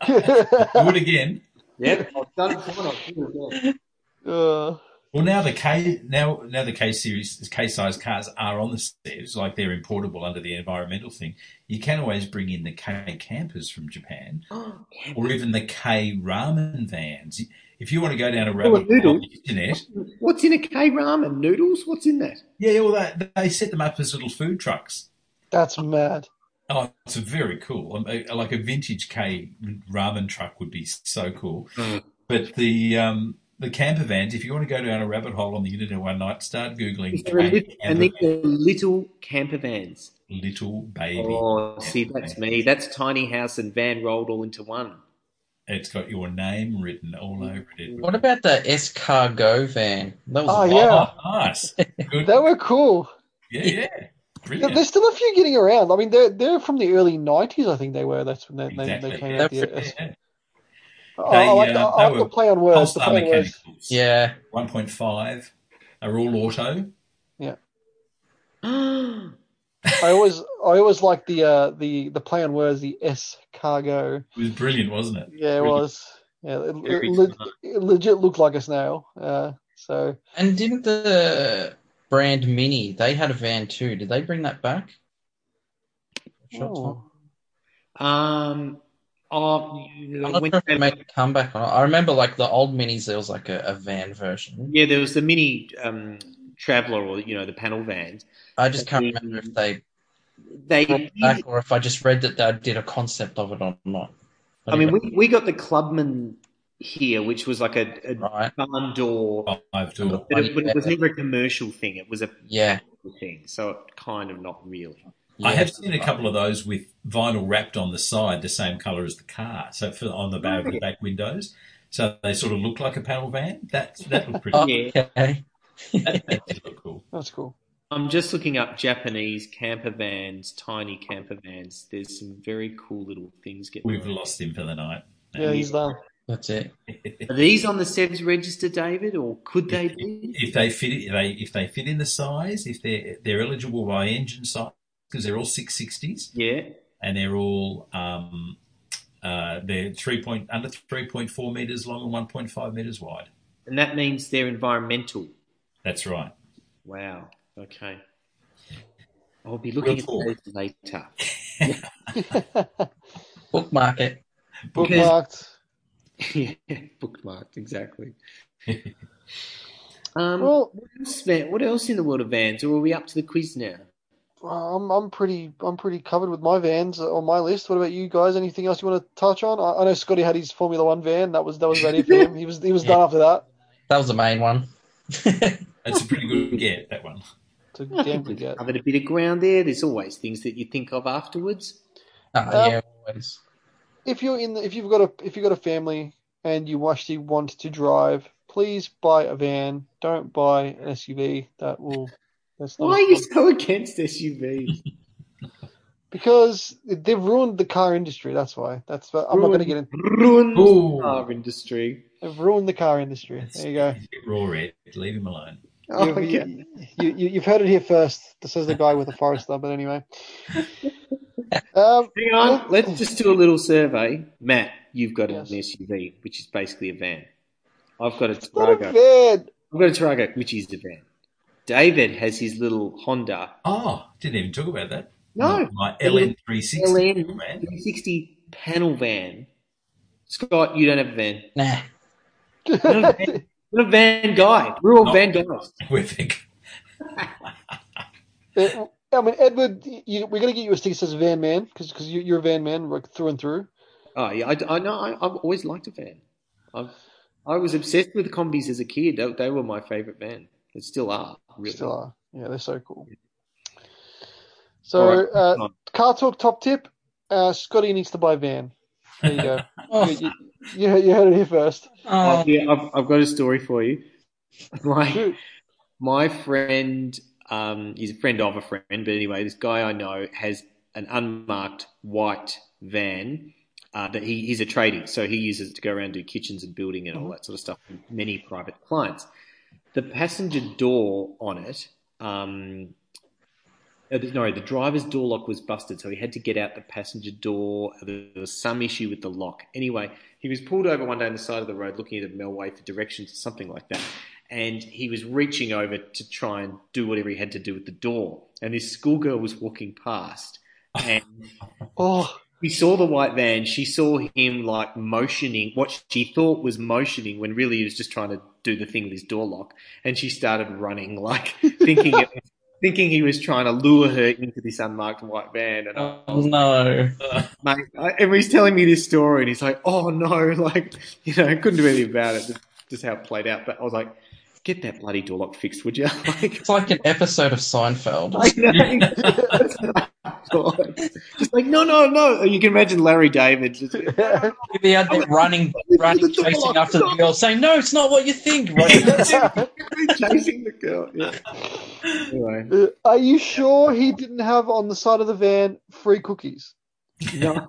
Do it again. Yeah, I've done it before. I'll do it again. Uh, Well, now the K now now the K series K size cars are on the stairs, like they're importable under the environmental thing. You can always bring in the K campers from Japan, or even the K ramen vans. If you want to go down a rabbit hole on the internet, What's in a K ramen? Noodles? What's in that? yeah, well, they, they set them up as little food trucks. that's mad. Oh, it's very cool. Um, Like a vintage K ramen truck would be so cool. Mm. But the um, the camper vans, if you want to go down a rabbit hole on the internet one night, start googling Is there a K lit- and camper these are little camper vans. little baby. Oh, see, that's me. That's tiny house and van rolled all into one. It's got your name written all over it. What about the S-Cargo van? That was Oh, wild. yeah. Oh, nice. Good. They were cool. Yeah, yeah. Yeah, Brilliant. There's still a few getting around. I mean, they're they're from the early '90s. I think they were. That's when they, Exactly. they, they came yeah. out. The, Yeah. I, I like, They, I, uh, I like the were play on words. The Polestar play on words. mechanicals. Yeah. 1.5 are all auto. Oh, I always I always like the uh the the play on words. The S cargo. It was brilliant, wasn't it? Yeah, it Brilliant. was. Yeah, it, it, le- it legit looked like a snail. Uh, so And didn't the brand Mini, they had a van too. Did they bring that back? Short oh. time. um, oh, I'm not sure if they made a comeback or. I remember like the old minis, there was like a, a van version. yeah, there was the mini um, traveller, or you know, the panel vans. I just can't Mm. remember if they They, brought back or if I just read that they did a concept of it or not. I mean, we, we got the Clubman here, which was like a, a right? barn door, Five door. but it, but it was never a commercial thing. It was a Yeah. thing, so it kind of not really. I have seen a couple of those with vinyl wrapped on the side, the same colour as the car. So for, on the back, the back windows, so they sort of look like a panel van. That that looked pretty. Oh, okay. That, that did look cool. That's cool. I'm just looking up Japanese camper vans, tiny camper vans. There's some very cool little things getting. We've around. lost him for the night. Yeah, he's done. That's it. Are these on the SEVS register, David, or could they be? if they fit, if they if they fit in the size, if they're they're eligible by engine size because they're all six sixties Yeah. and they're all um, uh, they're three point under three point four meters long and one point five meters wide. And that means they're environmental. That's right. Wow. Okay. I'll be looking Real cool. at those later. Bookmark it. Bookmarked. yeah, bookmarked exactly. um, Well, what else, man? What else in the world of vans? Or are we up to the quiz now? I'm I'm pretty I'm pretty covered with my vans on my list. What about you guys? Anything else you want to touch on? I, I know Scotty had his Formula One van. That was that was about it for him. He was he was done after that. That was the main one. That's a pretty good get that one. To I damn good we've get. covered a bit of ground there. There's always things that you think of afterwards. Um, yeah, always. If you're in the, if you've got a if you've got a family and you actually want to drive, please buy a van. Don't buy an SUV. That will that's not Why are you so against SUVs? because they've ruined the car industry. That's why. That's why I'm not going to get into. Ruin Ooh. the car industry. They've ruined the car industry. That's- There you go. he's a bit Raw red. Leave him alone. Oh, You've, yeah. you, you, you, you've heard it here first. This is the guy with the Forester, but anyway. Um, Hang on, let's just do a little survey. Matt, you've got Yes. an SUV, which is basically a van. I've got a it's not a Tarago. van. I've got a Tarago, which is a van. David has his little Honda Oh, didn't even talk about that. No. my LN360 LN man. 360 panel van. Scott, you don't have a van. Nah. You're a van, you're not van guy. We're all No. van guys. We think Uh, I mean, Edward, you, we're going to get you a sticker that says van man because you, you're a van man like, through and through. Oh yeah, I, I know. I, I've always liked a van. I've, I was obsessed with Kombis as a kid. They, they were my favorite van. They still are. Really. Still are. Yeah, they're so cool. So, All right. uh, Car Torque top tip uh, Scotty needs to buy a van. There you go. Oh, you, you, you heard- you heard it here first. oh, Oh, yeah, I've, I've got a story for you. My my friend Um, he's a friend of a friend, but anyway, this guy I know has an unmarked white van uh, that he, he's a tradie, so he uses it to go around and do kitchens and building and all that sort of stuff for many private clients. The passenger door on it, um, uh, Uh, no, the driver's door lock was busted, so he had to get out the passenger door. Uh, there was some issue with the lock. Anyway, he was pulled over one day on the side of the road looking at a Melway for directions or something like that. And he was reaching over to try and do whatever he had to do with the door. And this schoolgirl was walking past and Oh, we saw the white van. She saw him like motioning, what she thought was motioning when really he was just trying to do the thing with his door lock. And she started running, like thinking it, thinking he was trying to lure her into this unmarked white van. And I Oh no. mate, I, and he's telling me this story, and he's like, "Oh no!" Like, you know, couldn't do anything about it. Just, just how it played out. But I was like, "Get that bloody door lock fixed, would you?" Like, It's like an episode of Seinfeld. I know. That's what I thought. just like, no, no, no. You can imagine Larry David. Just, You'd be out there running, running, chasing after the girl, saying, "No, it's not what you think." Right? chasing the girl. Yeah. Anyway, Uh, Are you sure he didn't have on the side of the van free cookies? no,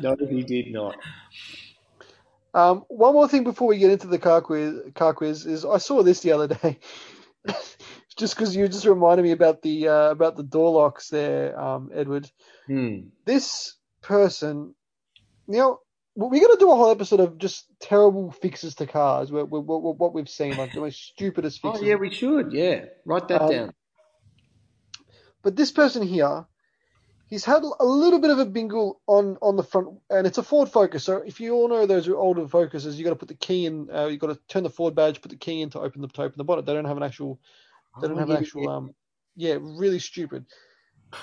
no, he did not. Um, one more thing before we get into the car quiz, car quiz is I saw this the other day. Just because you just reminded me about the uh, about the door locks there, um, Edward. Hmm. This person, you know, we're going to do a whole episode of just terrible fixes to cars, what, what we've seen, like the most stupidest fixes. Oh yeah, we should. Yeah, write that Um, down. But this person here, he's had a little bit of a bingle on on the front, and it's a Ford Focus. So if you all know those older Focuses, you got to put the key in. Uh, you got to turn the Ford badge, put the key in to open the to open the bonnet. They don't have an actual. They don't have actual. yeah. Um, yeah, really stupid.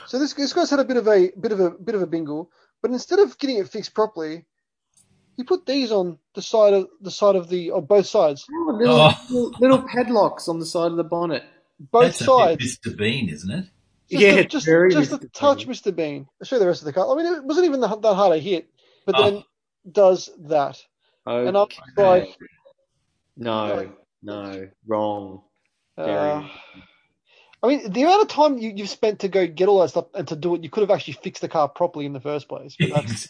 So this this guy's had a bit of a bit of a bit of a bingle, but instead of getting it fixed properly, he put these on the side of the side of the on both sides, Oh, little, Oh. little little padlocks on the side of the bonnet. both That's sides. bit Mr. Bean, isn't it? Just yeah, a, just, very just a touch, Bean. Mr. Bean. I'll show you the rest of the car. I mean, it wasn't even that, that hard a hit, but Oh. then does that. Okay. And I'm like, no, no, wrong. Uh, I mean, the amount of time you, you've spent to go get all that stuff and to do it, you could have actually fixed the car properly in the first place. But that's,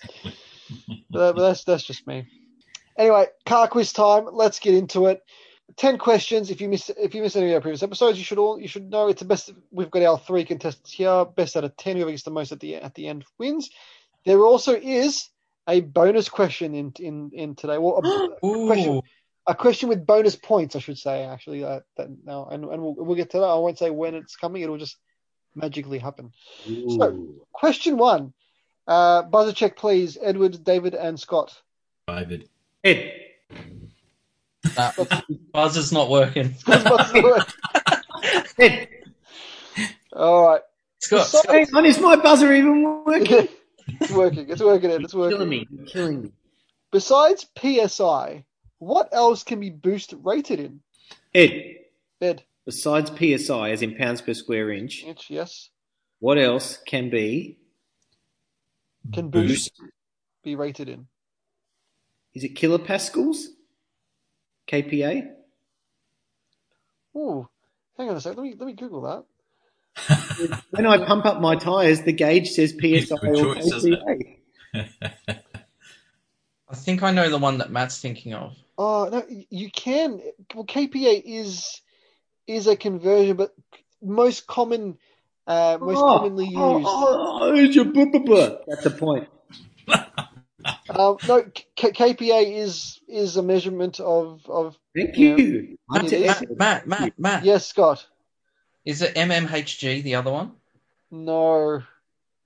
but that's, that's just me. Anyway, car quiz time. Let's get into it. Ten questions. If you miss if you miss any of our previous episodes, you should all you should know it's the best. We've got our three contestants here. Best out of ten. Whoever gets the most at the at the end wins. There also is a bonus question in in in today. Well, a, question a question with bonus points, I should say. Actually, uh, that now and and we'll, we'll get to that. I won't say when it's coming. It'll just magically happen. Ooh. Question one. Uh, buzzer check, please. Edward, David, and Scott. David. Ed. nah, buzzer's not working. Ed. All right. Scott, So- Scott, Hang on, is my buzzer even working? it's working. It's working. Ed. It's You're killing working. me. You're killing me. Besides PSI, what else can be boost rated in? Ed. Ed, Besides PSI, as in pounds per square inch, inch, yes. what else can be? Can boost, Boost. be rated in? Is it kilopascals? KPA? Ooh, hang on a sec. Let me let me Google that. When I pump up my tyres, the gauge says PSI or choice, KPA. I think I know the one that Matt's thinking of. Oh no, you can. Well, KPA is is a conversion, but most common, uh, most Oh, commonly used. Oh, oh, oh, it's your bu- bu- bu. That's the point. Um, no, K- KPA is is a measurement of of Thank Yeah. you. Matt, Matt, Matt, Matt, Matt. yes, Scott. Is it MMHG, the other one? No,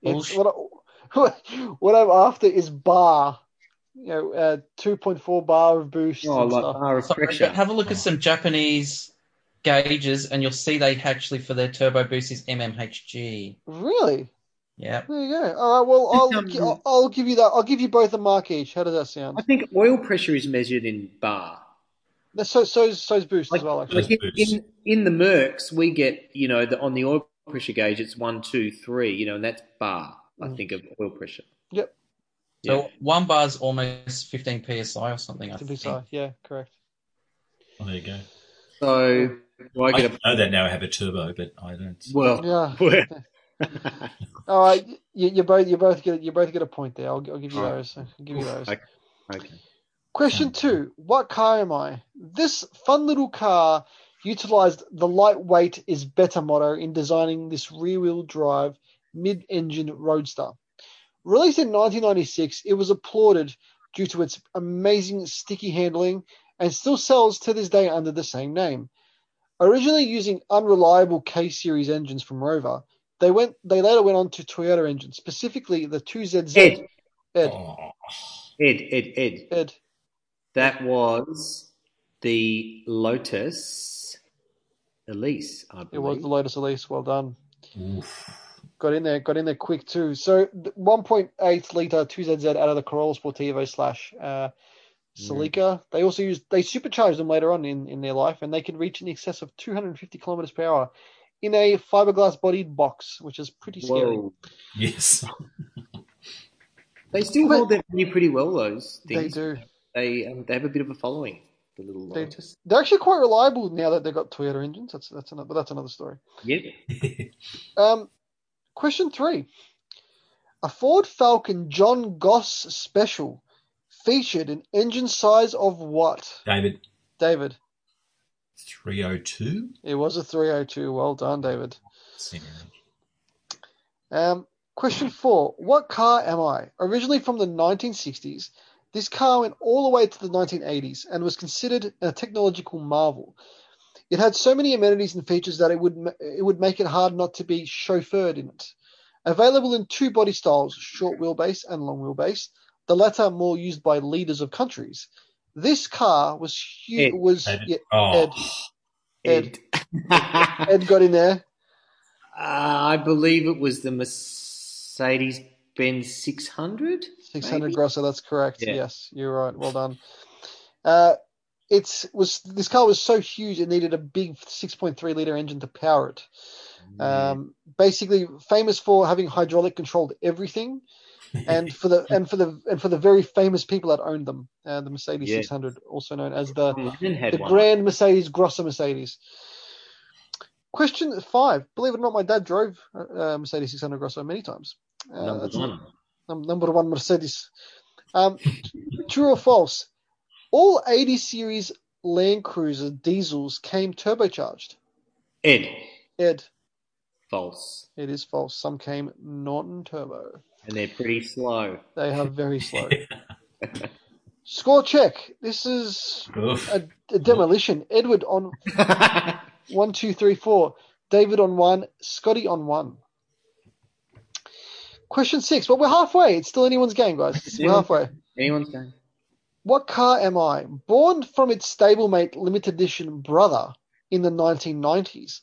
it's what I, what I'm after is bar. You know, uh, two point four bar of boost Oh, and like stuff. bar of Sorry, pressure. but have a look at some Japanese gauges, and you'll see they actually for their turbo boost is MMHG. Really? Yeah. There you go. All right. Well, I'll Um, I'll, I'll give you that. I'll give you both a mark each. How does that sound? I think oil pressure is measured in bar. That's So so's so's boost Like, as well. Actually, like in, in in the Mercs, we get you know the, on the oil pressure gauge, it's one, two, three. You know, and that's bar. I Mm. think of oil pressure. Yep. So Yeah. one bar's almost 15 psi or something. I to think. be so. Yeah, correct. Oh, there you go. So Do I I get a know that now I have a turbo, but I don't. well? Yeah. All right, you, you both you both get you both get a point there. I'll, I'll give you All right. those. I'll give you those. okay. okay. Question two: What car am I? This fun little car utilized the lightweight is better motto in designing this rear-wheel drive mid-engine roadster. Released in 1996, it was applauded due to its amazing sticky handling and still sells to this day under the same name. Originally using unreliable K series engines from Rover, they went they later went on to Toyota engines, specifically the 2ZZ. Ed, Ed, Oh, Ed, Ed, Ed. Ed. That was the Lotus Elise, I believe. It was the Lotus Elise. Well done. oof. Got in there, got in there quick too. So 1.8 liter 2ZZ out of the Corolla Sportivo slash uh, Celica. They also used they supercharged them later on in, in their life, and they could reach in excess of 250 kilometers per hour in a fiberglass bodied box, which is pretty scary. Whoa. Yes. They still But- hold their money pretty well, those They do. They, um, they have a bit of a following, the little They- Lotus. They're actually quite reliable now that they've got Toyota engines. That's that's another, but that's another story. Yep. Um, question three: A Ford Falcon John Goss special featured an engine size of what? David, David. 302? It was a 302. Well done, David. Um, question four: What car am I? Originally from the 1960s, this car went all the way to the 1980s and was considered a technological marvel. It had so many amenities and features that it would it would make it hard not to be chauffeured in it. Available in two body styles, short wheelbase and long wheelbase, the latter more used by leaders of countries. This car was huge. Ed. Was David. yeah, Oh, Ed. Ed. Ed got in there. Uh, I believe it was the Mercedes Benz 600. 600 Maybe? Grosso, that's correct. Yeah. Yes, you're right. Well done. Uh, it's was this car was so huge it needed a big 6.3 liter engine to power it. Um, basically, famous for having hydraulic controlled everything, and for the and for the and for the very famous people that owned them. Uh, the Mercedes Yeah. 600, also known as the John Lennon had the one. Grand Mercedes Grosser Mercedes. Question five. Believe it or not, my dad drove uh, Mercedes 600 Grosso many times. Uh, Number one. num- number one Mercedes. Um, true or false? All 80 series Land Cruiser diesels came turbocharged. Ed. Ed, False. it is false. Some came non turbo. And they're pretty slow. They are very slow. Score check. This is a, a demolition. Edward on one, two, three, four. David on one. Scotty on one. Question six. Well, we're halfway. It's still anyone's game, guys. We're halfway. Anyone's going? What car am I? Born from its stablemate limited edition brother in the 1990s,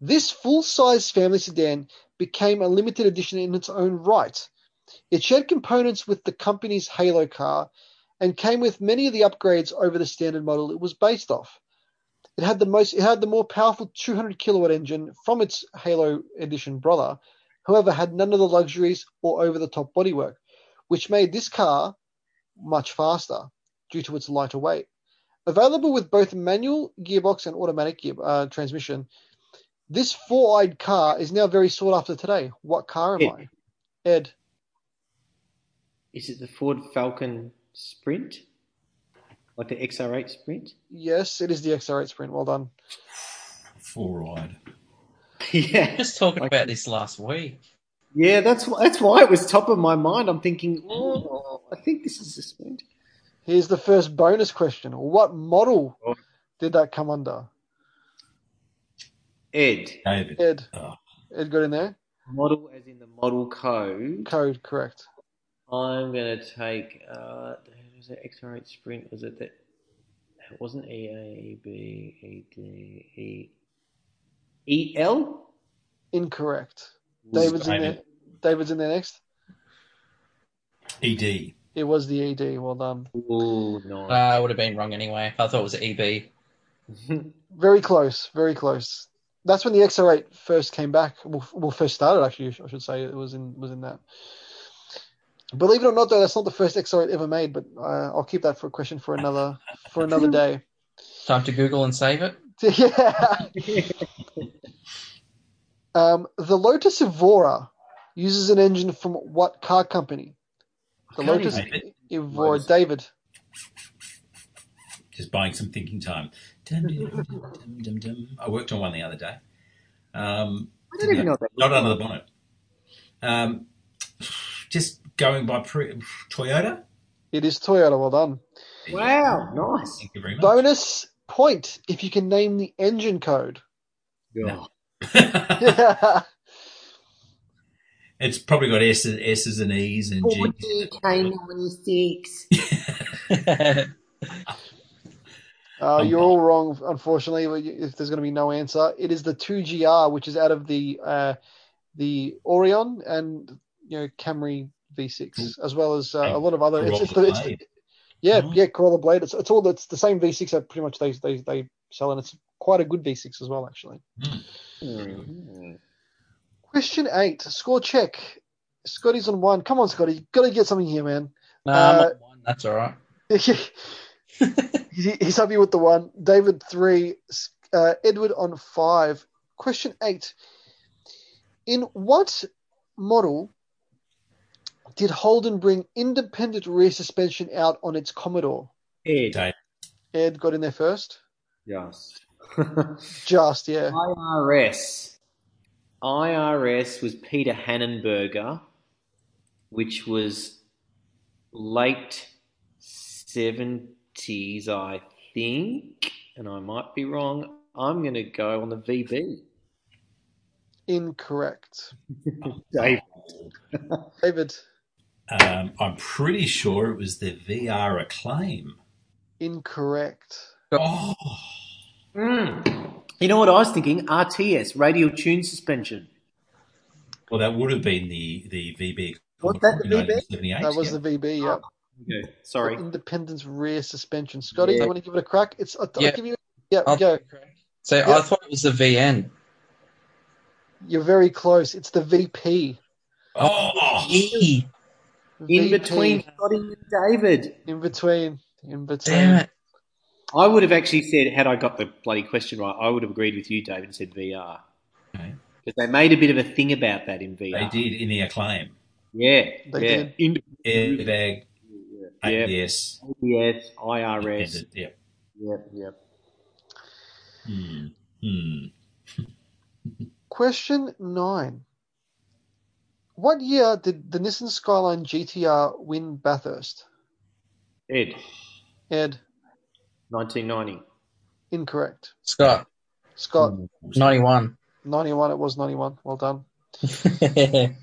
this full size family sedan became a limited edition in its own right. It shared components with the company's Halo car and came with many of the upgrades over the standard model it was based off. It had the most it had the more powerful 200 kilowatt engine from its Halo edition brother, however had none of the luxuries or over the top bodywork, which made this car much faster due to its lighter weight. Available with both manual gearbox and automatic gear, uh, transmission, this four-eyed car is now very sought after today. What car am Ed. I? Ed. Is it the Ford Falcon Sprint? Like the XR8 Sprint? Yes, it is the XR8 Sprint. Well done. Full ride. yeah. Just talking Like- about this last week. Yeah, that's that's why it was top of my mind. I'm thinking, oh, I think this is the Sprint. Here's the first bonus question. What model Oh. did that come under? Ed. David. Ed. Oh. Ed got in there. Model as in the model code. Code correct. I'm going to take, uh, was it XR8 Sprint? Was it that? It wasn't E A B E D E E L? Incorrect. David's in there. David's in there next. ED. It was the ED. Well done. Oh, Uh. I would have been wrong anyway. I thought it was EB. Very close. Very close. That's when the XR8 first came back. Well, well, first started actually. I should say it was in was in that. Believe it or not, though, that's not the first XR8 ever made. But uh, I'll keep that for a question for another for another day. Time to Google and save it. yeah. Um, the Lotus Evora uses an engine from what car company? The can't Lotus even- Evora. Lotus. David. Just buying some thinking time. Dum, dum, dum, dum, dum, dum. I worked on one the other day. Um, I don't even know what that not under the bonnet. Um, just going by pre- Toyota. It is Toyota. Well done. Wow, nice. Thank you very much. Bonus point if you can name the engine code. No. it's probably got S's, S's and E's and G's. K96. Uh, you're all wrong, unfortunately. If there's going to be no answer, it is the 2GR, which is out of the uh, the Aurion and you know Camry V6, as well as uh, a lot of other. It's, it's, the, it's, Blade. yeah, yeah, Corolla Blade. It's, it's all it's the same V6 that pretty much they they they sell, and it's quite a good V6 as well, actually. Mhm. Question eight, score check. Scotty's on one. Come on, Scotty, You've got to get something here, man. No, I'm Uh, on one. That's all right. He's happy with the one. David three, uh, Edward on five. Question eight. In what model did Holden bring independent rear suspension out on its Commodore? Ed. Ed got in there first. Yes. Just yeah. IRS. IRS was Peter Hanenberger, which was late 70s, I think, and I might be wrong. I'm going to go on the VB. Incorrect. Dave. David. Um, I'm pretty sure it was the VR acclaim. Incorrect. Oh, You know what I was thinking? RTS, radial tune suspension. well, that would have been the the VB. Was that the VB? That was yeah. the VB. Yeah. Oh, okay, sorry. Independence rear suspension. Scotty, Yeah. you want to give it a crack? It's. I'll, I'll Yeah. give you. Yeah, I'll- go. So Yeah. I thought it was the VN. You're very close. It's the VP. Oh, E. In VP. between Scotty and David. In between. In between. Damn it. I would have actually said, had I got the bloody question right, I would have agreed with you, David, and said VR. Okay. Because they made a bit of a thing about that in VR. they did in the acclaim. Yeah. They yeah. did. In- Airbag, yeah. ABS, ABS, IRS. independent, yeah. Yep, yep. Hmm. Hmm. Question nine. What year did the Nissan Skyline GTR win Bathurst? Ed, Ed, 1990. incorrect. Scott, Scott, 91. 91. It was 91. Well done.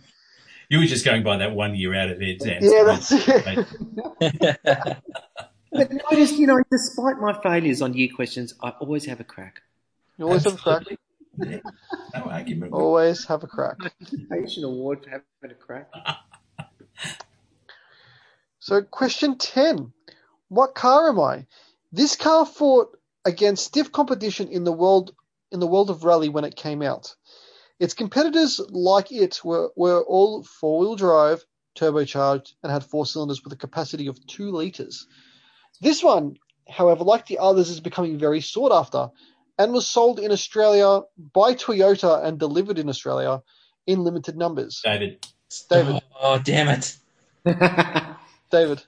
You were just going by that one year out of Ed's answer. Yeah, that's it. But notice, you know, despite my failures on year questions, I always have a crack. You always have a crack. Yeah. No argument. Always have a crack. Patient award for having a crack. So, question 10. What car am I? This car fought against stiff competition in the world in the world of rally when it came out. Its competitors, like it, were, were all four-wheel drive, turbocharged, and had four cylinders with a capacity of two liters. This one, however, like the others, is becoming very sought after and was sold in Australia by Toyota and delivered in Australia in limited numbers. David, David, Oh, damn it. David,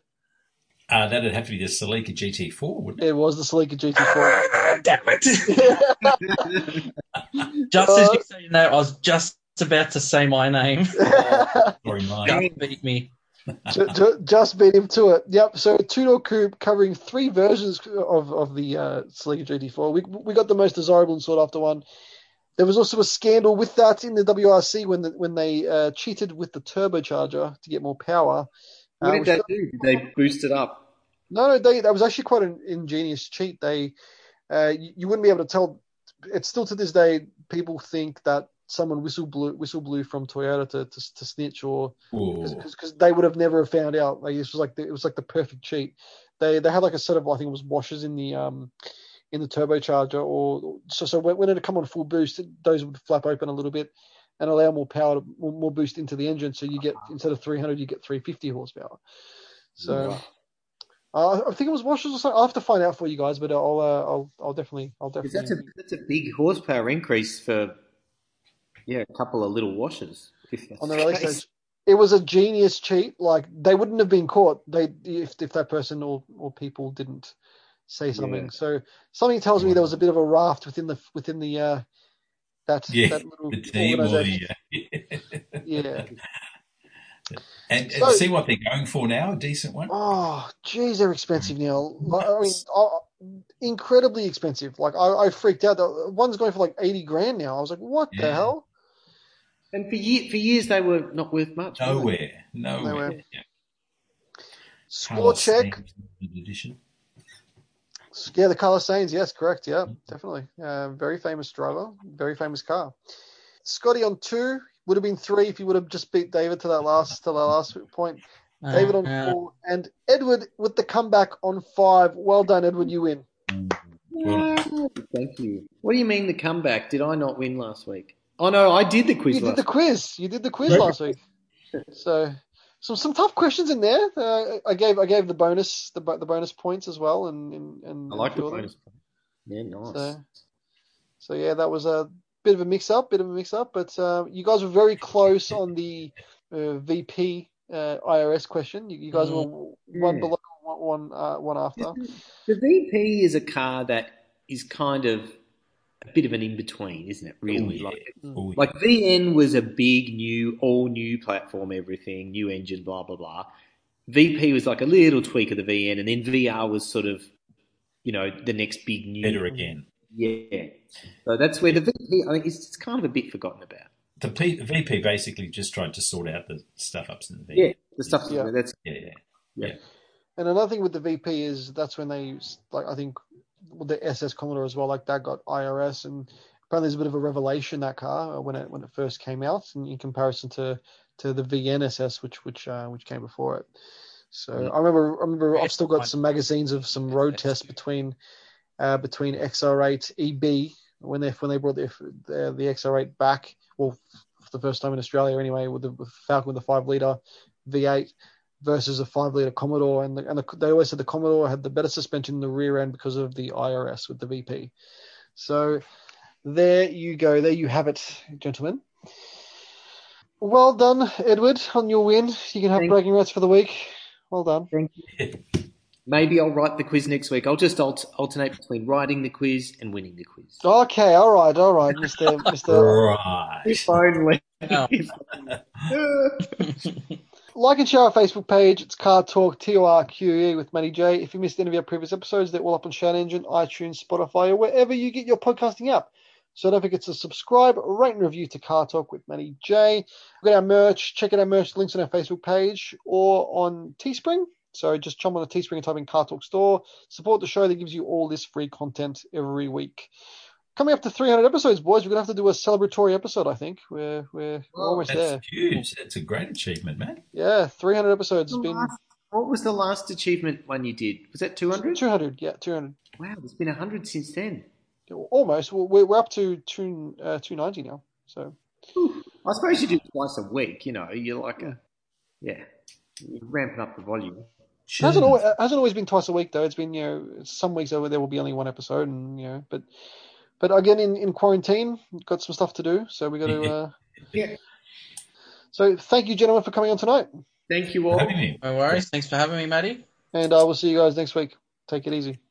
uh, that'd have to be the Celica GT4, wouldn't it? it was the Celica GT4. damn it. just as you say your name, I was just about to say my name. Or in mine? Just beat me. Ju- ju- just beat him to it. Yep. So two door coupe covering three versions of of the uh, Celica GT4. We we got the most desirable and sought after one. There was also a scandal with that in the WRC when the, when they uh, cheated with the turbocharger to get more power. What Uh, did they got- do? Did they boost it up? no, no, they, that was actually quite an ingenious cheat. They, uh, you, you wouldn't be able to tell. It's still to this day, people think that someone whistle blew whistle blew from Toyota to to, to snitch or because they would have never found out. Like this was like the, it was like the perfect cheat. They they had like a set of I think it was washers in the um in the turbocharger or so so when, when it come on full boost, those would flap open a little bit and allow more power to more, more boost into the engine. So you get instead of 300, you get 350 horsepower. So Wow. Uh, I think it was washers or something. I'll have to find out for you guys, but I'll uh, I'll I'll definitely I'll definitely. That's a that's a big horsepower increase for yeah a couple of little washers. On the release stage. It was a genius cheat. Like they wouldn't have been caught. They if if that person or, or people didn't say something. Yeah. So something tells me there was a bit of a raft within the within the uh that Yeah, that little the team or organization. the. Yeah. and, and see what they're going for now. A decent one. Oh, geez, they're expensive now. Like, I mean, uh, incredibly expensive. Like I, I freaked out. The one's going for like eighty grand now. I was like, what the hell? And for year, for years they were not worth much. Nowhere, nowhere. Nowhere. Yeah. Score Carlos check. Edition. Yeah, the Carlos Sainz. Yes, correct. Yeah, definitely. Uh, very famous driver. Very famous car. Scotty on two would have been three if he would have just beat David to that last to that last point. David on Uh, four and Edward with the comeback on five. Well done, Edward. You win. Thank you. What do you mean the comeback? Did I not win last week? Oh no, I did the quiz You did last the quiz. You did the quiz last week. So some some tough questions in there. Uh, I gave I gave the bonus the the bonus points as well, and and, and I like the bonus. Yeah, nice. So, so yeah, that was a bit of a mix up, bit of a mix up, but uh, you guys were very close on the uh, VP uh, IRS question. You, you guys were one Yeah. below, one one, uh, one after. The VP is a car that is kind of a bit of an in between, isn't it? Really, oh, yeah. like Oh, yeah. like VN was a big new, all new platform, everything, new engine, blah blah blah. VP was like a little tweak of the VN, and then VR was sort of, you know, the next big new. better again. Yeah. So that's where the VP, I think, is it's kind of a bit forgotten about. The P- VP basically just tried to sort out the stuff ups in the thing. Yeah, the stuff Yeah. that's yeah, yeah. And another thing with the VP is that's when they like I think with the SS Commodore as well, like that got IRS, and apparently there's a bit of a revelation that car uh, when it when it first came out, in, in comparison to to the VNSS which which uh, which came before it. So I remember I remember I've still got some magazines of some road tests between uh, between XR8 EB when they when they brought the the, the XR8 back, well for the first time in Australia anyway, with the with Falcon with the five liter V8 versus a five liter Commodore, and the, and the, they always said the Commodore had the better suspension in the rear end because of the IRS with the VP. So there you go, there you have it, gentlemen. Well done, Edward, on your win. You can have Thank- bragging rights for the week. Well done. Thank you. Maybe I'll write the quiz next week. I'll just alt- alternate between writing the quiz and winning the quiz. Okay, all right, all right, Mister Mister. Right. If only. Like and share our Facebook page. It's Car Torque T O R Q E with Matty J. If you missed any of our previous episodes, they're all up on Shout Engine, iTunes, Spotify, or wherever you get your podcasting app. So don't forget to subscribe, rate and review to Car Torque with Matty J. We've got our merch. Check out our merch links on our Facebook page or on Teespring. So just jump on the Teespring and type in Car Torque Store. Support the show that gives you all this free content every week. Coming up to 300 episodes, boys. We're gonna have to do a celebratory episode. I think we're we're, we're almost That's there. huge. That's a great achievement, man. Yeah, 300 episodes has been What was the last achievement one you did? Was that 200? 200. Yeah, 200. Wow, it's been 100 since then. Almost. We're, we're up to two, uh, 290 now. So I suppose you do twice a week, you know, you're like a, yeah, you're ramping up the volume. it hasn't always, hasn't always been twice a week though. It's been you know some weeks over there will be only one episode, and you know, but but again in, in quarantine, got some stuff to do, so we got to. Uh, Yeah. so thank you, gentlemen, for coming on tonight, Thank you all. No worries. Thanks for having me, Matty. and I will see you guys next week. Take it easy. Bye.